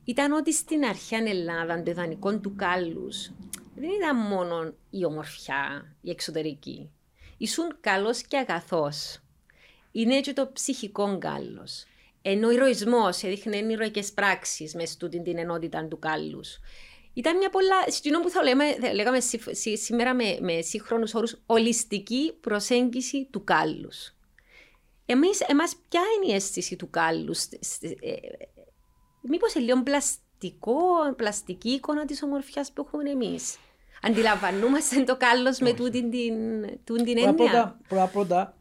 Speaker 2: ήταν ότι στην αρχαία Ελλάδα το ιδανικό του κάλους δεν ήταν μόνο η ομορφιά, η εξωτερική. Ήσουν καλός και αγαθός. Είναι και το ψυχικό κάλος. Ενώ ο ηρωισμός έδειχνε ηρωικέ πράξεις μες στούτην την ενότητα του κάλους. Ήταν μια πολλά, στην που θα λέμε, λέγαμε σήμερα με, με σύγχρονους όρους, ολιστική προσέγγιση του κάλους. Εμείς, εμάς ποια είναι η αίσθηση του κάλου, ε, μήπως είναι λίγο πλαστικό, πλαστική εικόνα της ομορφιάς που έχουμε εμείς; Αντιλαμβανόμαστε το κάλος με τούτη την, την έννοια;
Speaker 1: Πρώτα πρώτα,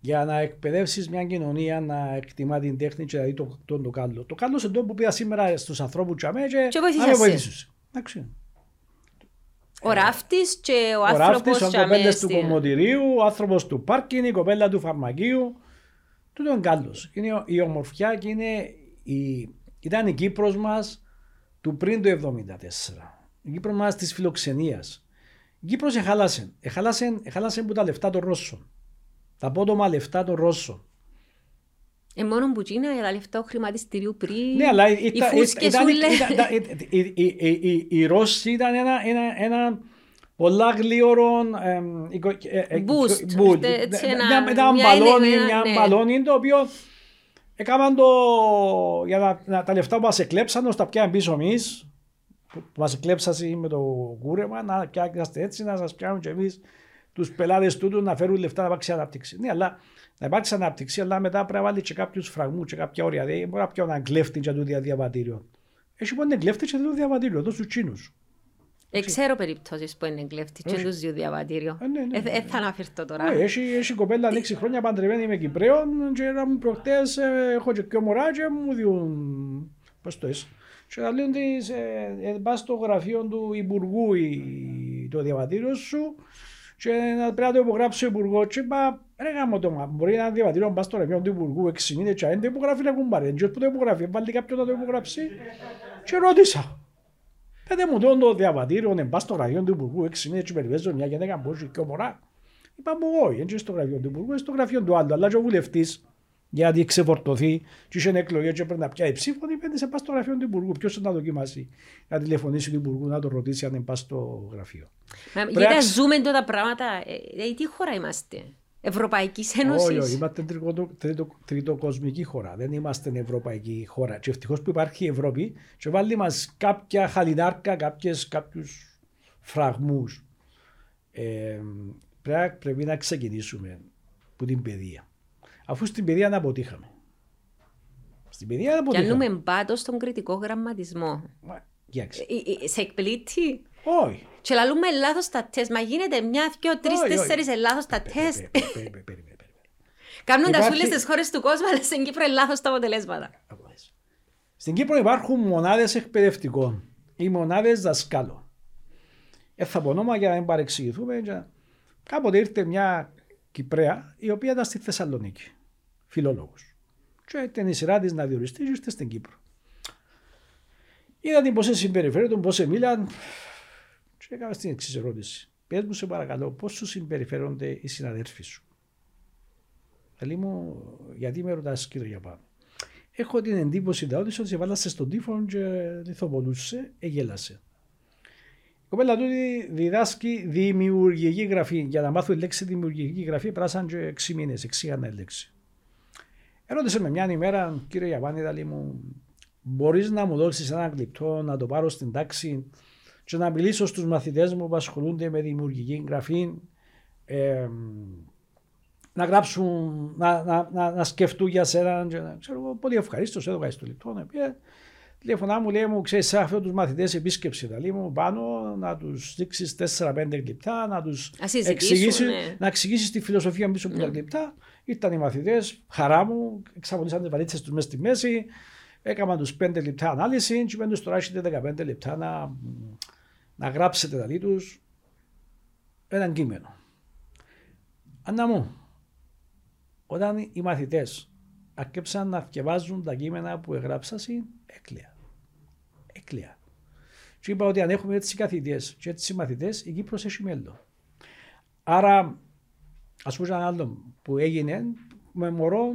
Speaker 1: για να εκπαιδεύσεις μια κοινωνία να εκτιμά την τέχνη και δηλαδή το, το, το κάλο. Το κάλο είναι το που πήγα σήμερα στους ανθρώπους και, και, και
Speaker 2: βοηθήσεις. Εντάξει. Ο ράφτης και ο
Speaker 1: Ο
Speaker 2: άνθρωπος.
Speaker 1: ράφτης, ο κοπέλες του κομμωτηρίου, ο άνθρωπος του πάρκινγκ, η κοπέλα του φαρμακείου. Τούτο είναι καλός. Είναι ο- η ομορφιά και είναι η, ήταν η Κύπρος μας του πριν το 1974. Η Κύπρος μας της φιλοξενίας. Η Κύπρος εχάλασε. Εχάλασε, εχάλασε που τα λεφτά των Ρώσων. Τα απότομα λεφτά των Ρώσων.
Speaker 2: Ε, μόνο που τσίνα για τα λεφτά του χρηματιστηρίου πριν.
Speaker 1: Ναι, αλλά
Speaker 2: οι
Speaker 1: ήταν,
Speaker 2: φούσκες
Speaker 1: ήταν,
Speaker 2: ούλες.
Speaker 1: ήταν, ήταν, οι- οι- οι- οι- οι Ρώσοι ήταν ένα, ένα, ένα πολλά γλίωρο εμ, οικο- ε, ε,
Speaker 2: Boost,
Speaker 1: boost.
Speaker 2: τε- έτσι
Speaker 1: Ναι,
Speaker 2: ένα-
Speaker 1: μια, ένα
Speaker 2: μια
Speaker 1: μπαλόνι,
Speaker 2: έννοια,
Speaker 1: μια
Speaker 2: ναι.
Speaker 1: μπαλόνι το οποίο έκαναν το για να, να- τα λεφτά που μας εκλέψαν ώστε τα πιάμε πίσω εμείς που που μας εκλέψασαν με το κούρεμα να πιάσετε έτσι να σας πιάνουν και εμείς τους πελάτες τούτου να φέρουν λεφτά να υπάρξει ανάπτυξη. Ναι, αλλά να υπάρξει ανάπτυξη, αλλά μετά πρέπει να βάλει και κάποιους φραγμούς και κάποια όρια. Δεν μπορεί να πιω έναν κλέφτη για το δια- διαβατήριο. Έχει πόντε κλέφτη και το διαβατήριο, εδώ στους Τσίνους.
Speaker 2: Ε, ξέρω περιπτώσεις που είναι κλέφτη και
Speaker 1: Όχι.
Speaker 2: τους δύο διαβατήριο.
Speaker 1: Ε, ναι, ναι,
Speaker 2: Ε,
Speaker 1: ναι.
Speaker 2: ε, θα αναφερθώ τώρα.
Speaker 1: Ε, Έχει, έχει κοπέλα 6 χρόνια παντρεμένη με Κυπρέων και να μου προχτές ε, έχω και πιο μωρά και μου διούν, πώς το είσαι, και να λένε της, ε, ε, πας στο γραφείο του Υπουργού η- το διαβατήριο σου και να πρέπει να το υπογράψει ο Υπουργός και είπα, ρε γάμο το μα, μπορεί ένα διαβατήριο να πας στο γραφείο του Υπουργού 6 μήνες και αν δεν υπογράφει να κουμπάρει, και που το υπογράφει, βάλει κάποιον να το υπογράψει και ρώτησα. Πέτε μου τον το διαβατήριο, να πας στο γραφείο του Υπουργού 6 μήνες και περιπέζω μια γυναίκα που έχει και μωρά. Είπα μου όχι, δεν είναι στο γραφείο του Υπουργού, είναι στο γραφείο του άλλου. Αλλά και ο βουλευτής, γιατί ξεφορτωθεί και είχε εκλογές και πρέπει να πιάει ψήφο, είπε σε πας στο γραφείο του Υπουργού. Ποιος να δοκιμάσει να τηλεφωνήσει του Υπουργού να το ρωτήσει αν δεν πας στο γραφείο.
Speaker 2: Μα,
Speaker 1: Πρέπει
Speaker 2: γιατί
Speaker 1: να-
Speaker 2: ζούμε τώρα τα πράγματα. Ε, ε, τι χώρα είμαστε; Ευρωπαϊκής Ένωση.
Speaker 1: Όχι, όχι, είμαστε τριτο- τριτο- τριτοκοσμική χώρα. Δεν είμαστε ευρωπαϊκή χώρα. Και ευτυχώς που υπάρχει η Ευρώπη και βάλει μας κάποια χαλινάρκα, κάποιες, κάποιους φραγμούς. Ε, πρέπει, πρέπει να ξεκινήσουμε από την παιδεία. Αφού στην παιδεία να αποτύχαμε. Στην παιδεία να
Speaker 2: Και
Speaker 1: αποτύχαμε.
Speaker 2: ανούμε πάτο στον κριτικό γραμματισμό.
Speaker 1: Μα, κοιτάξτε.
Speaker 2: Ε, ε, Σε εκπλήττει;
Speaker 1: Όχι.
Speaker 2: Και λαλούμε λάθος τα τεστ. Μα γίνεται μια, δυο, τρεις,
Speaker 1: Όχι, όχι.
Speaker 2: τέσσερις λάθος τα τεστ.
Speaker 1: Πε- πε- πε- πε- πε- πε- πε-
Speaker 2: Κάνουν τα
Speaker 1: Υπάρχει-
Speaker 2: σούλες στις χώρες του κόσμου, αλλά στην Κύπρο είναι λάθος τα αποτελέσματα.
Speaker 1: Στην Κύπρο υπάρχουν μονάδες εκπαιδευτικών ή μονάδες δασκάλων. Ε, θα πω όνομα για να μην παρεξηγηθούμε. για- Κάποτε ήρθε μια Κυπρέα η οποία ήταν στη Θεσσαλονίκη, φιλόλογος. Και ήταν η σειρά της να διοριστείς και ήρθε στην Κύπρο. Είδα την πώς συμπεριφέρονταν, πώς μίλαν και έκανα στην εξής ερώτηση. Πες μου σε παρακαλώ πώς σου συμπεριφέρονται οι συναδέλφοι σου; Λέει μου, γιατί με ρωτάς κύριε για πάνω. Έχω την εντύπωση τα ότι σε βάλασες στον τύφο και λιθοπολούσε, εγέλασε. Η κοπέλα τούτη διδάσκει δημιουργική γραφή. Για να μάθω η λέξη δημιουργική γραφή πράσαν και 6 μήνες, εξήγανε λέξη. Ερώτησε με μια ημέρα, κύριε Ιαπάνιδα, λέει μου, μπορείς να μου δώσεις ένα γλυπτό να το πάρω στην τάξη και να μιλήσω στους μαθητές μου που ασχολούνται με δημιουργική γραφή ε, να γράψουν, να, να, να, να σκεφτούν για σένα. Και, να- ξέρω εγώ, πολύ ευχαρίστως, έδωκα στο λεπτό. Να πει, τηλεφωνά μου λέει μου, ξέρεις, σε αυτού τους μαθητές επίσκεψη, θα λέει μου, πάνω να τους δείξεις 4-5 λεπτά, να τους
Speaker 2: Να συζητήσουν,
Speaker 1: εξηγήσεις,
Speaker 2: ναι.
Speaker 1: να εξηγήσεις τη φιλοσοφία πίσω από τα λεπτά. Ήρθαν οι μαθητές, χαρά μου, εξαπολύσαν τις βαλίτσες τους μέσα στη μέση, έκαναν τους 5 λεπτά ανάλυση και είπαν τους τώρα έχετε 15 λεπτά να, να γράψετε τα τους έναν κείμενο. Ανna μου, όταν οι μαθητές αρκέψαν να διαβάζουν τα κείμενα που εγράψασαι, έκλαια. Έκλαια. Και είπα ότι αν έχουμε έτσι καθηγητές και έτσι μαθητές, η Κύπρος έχει μέλλον. Άρα, ας πούμε ένα άλλο που έγινε με μωρό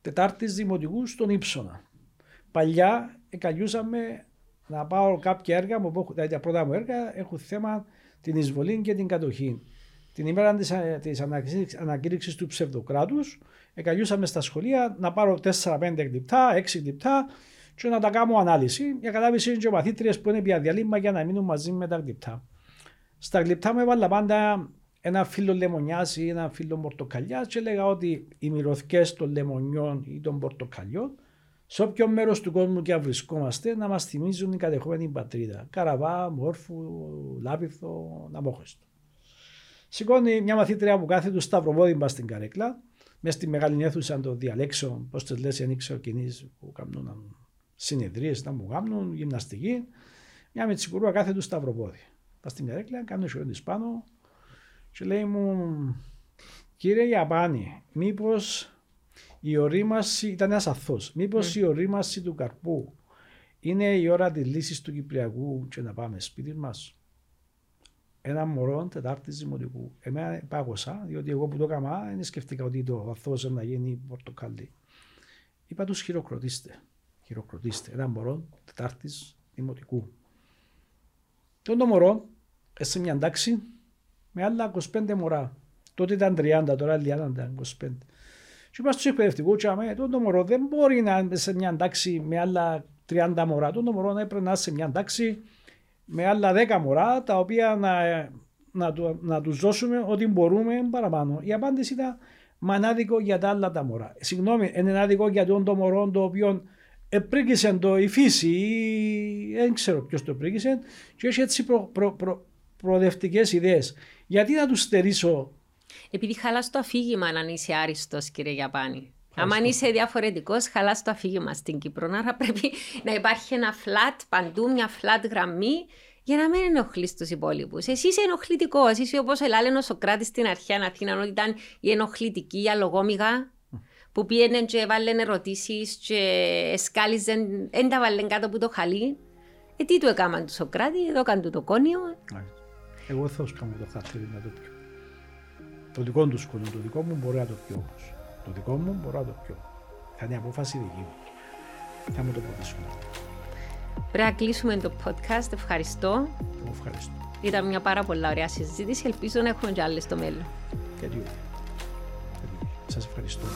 Speaker 1: Τετάρτης Δημοτικούς στον Ήψονα. Παλιά εκαλιούσαμε να πάω κάποια έργα, μου, που έχω- δηλαδή τα πρώτα μου έργα έχουν θέμα την εισβολή και την κατοχή. Την ημέρα της, ε, της ανακήρυξης- ανακήρυξης του ψευδοκράτους εκαλιούσαμε στα σχολεία να πάρω 4-5 λεπτά, 6 λεπτά και να τα κάνω ανάλυση. Για κατάβηση είναι και μαθήτριες που είναι πια διαλύμα για να μείνουν μαζί με τα γλυπτά. Στα γλυπτά μου έβαλα πάντα ένα φύλλο λεμονιάς ή ένα φύλλο πορτοκαλιάς και έλεγα ότι οι μυρωδιές των λεμονιών ή των πορτοκαλιών σε όποιο μέρος του κόσμου και αν βρισκόμαστε να μας θυμίζουν η κατεχόμενη πατρίδα. Καραβά, Μόρφου, Λάπιθο, Ναμόχωστο. Σηκώνει μια μαθήτρια που κάθε του σταυροπόδι μπας στην καρέκλα, μέσα στη μεγάλη αίθουσα των διαλέξεων, πώς τις λες, δεν ξέρω κοινείς που κάνουν συνεδρίες, να μου κάνουν, γυμναστική. Μια μητσικουρούα κάθε του σταυροπόδι. Πας στην καρέκλα, κάνω σιωπή της πάνω και λέει μου, κύριε Ιαπάνη, μήπως η ορίμαση ήταν ένας αθώος. Μήπως mm. η ορίμαση του καρπού είναι η ώρα της λύσης του Κυπριακού και να πάμε σπίτι μας; Ένα μωρό Τετάρτης Δημοτικού. Εμένα πάγωσα, διότι εγώ που το έκανα δεν σκεφτήκα ότι το αθώος να γίνει πορτοκαλί. Είπα τους χειροκροτήστε. Χειροκροτήστε. Ένα μωρό Τετάρτης Δημοτικού. Τον το μωρό, σε μια τάξη, με άλλα 25 μωρά. Τότε ήταν 30, τώρα ήταν 25. Και είπα στους εκπαιδευτικούς, τον το μωρό δεν μπορεί να είναι σε μια τάξη με άλλα 30 μωρά. Τον το μωρό να έπρεπε να είναι σε μια τάξη με άλλα 10 μωρά, τα οποία να, να, του, να τους δώσουμε ό,τι μπορούμε παραπάνω. Η απάντηση ήταν, μα είναι άδικο για τα άλλα τα μωρά. Συγγνώμη, είναι άδικο για τον το μωρό το οποίο επρήκησε το η φύση ή δεν ξέρω ποιος το επρήκησε και έχει έτσι προ, προ, προ, προοδευτικές ιδέες. Γιατί να τους στερήσω
Speaker 2: επειδή χαλάς το αφήγημα αν είσαι άριστος, κύριε Γιαπάνη. Αν είσαι διαφορετικός, χαλάς το αφήγημα στην Κύπρο. Άρα πρέπει να υπάρχει ένα flat παντού, μια flat γραμμή για να μην ενοχλείς τους υπόλοιπους. Εσύ είσαι ενοχλητικός. Εσύ είσαι όπως ελάλε ο Σοκράτη στην αρχαία Αθήνα, ότι ήταν η ενοχλητική, η αλογόμηγα, που πήγαινε και έβαλε ερωτήσεις και σκάλιζε, δεν τα βάλε κάτω από το χαλί. Ε, τι του έκαναν του Σοκράτη, εδώ έκανε το κόνιο.
Speaker 1: Εγώ θα σου κάνω το χαρτί να το πιω. Το δικό του σκοτώ, το δικό μου μπορεί να το πιω όμως. Το δικό μου μπορώ να το πιω. Θα είναι απόφαση δική μου. Θα μου το ποτίσω.
Speaker 2: Πρέπει να κλείσουμε το podcast. Ευχαριστώ.
Speaker 1: Εγώ ευχαριστώ.
Speaker 2: Ήταν μια πάρα πολύ ωραία συζήτηση. Ελπίζω να έχουμε κι άλλες στο μέλλον.
Speaker 1: Και Σας ευχαριστώ.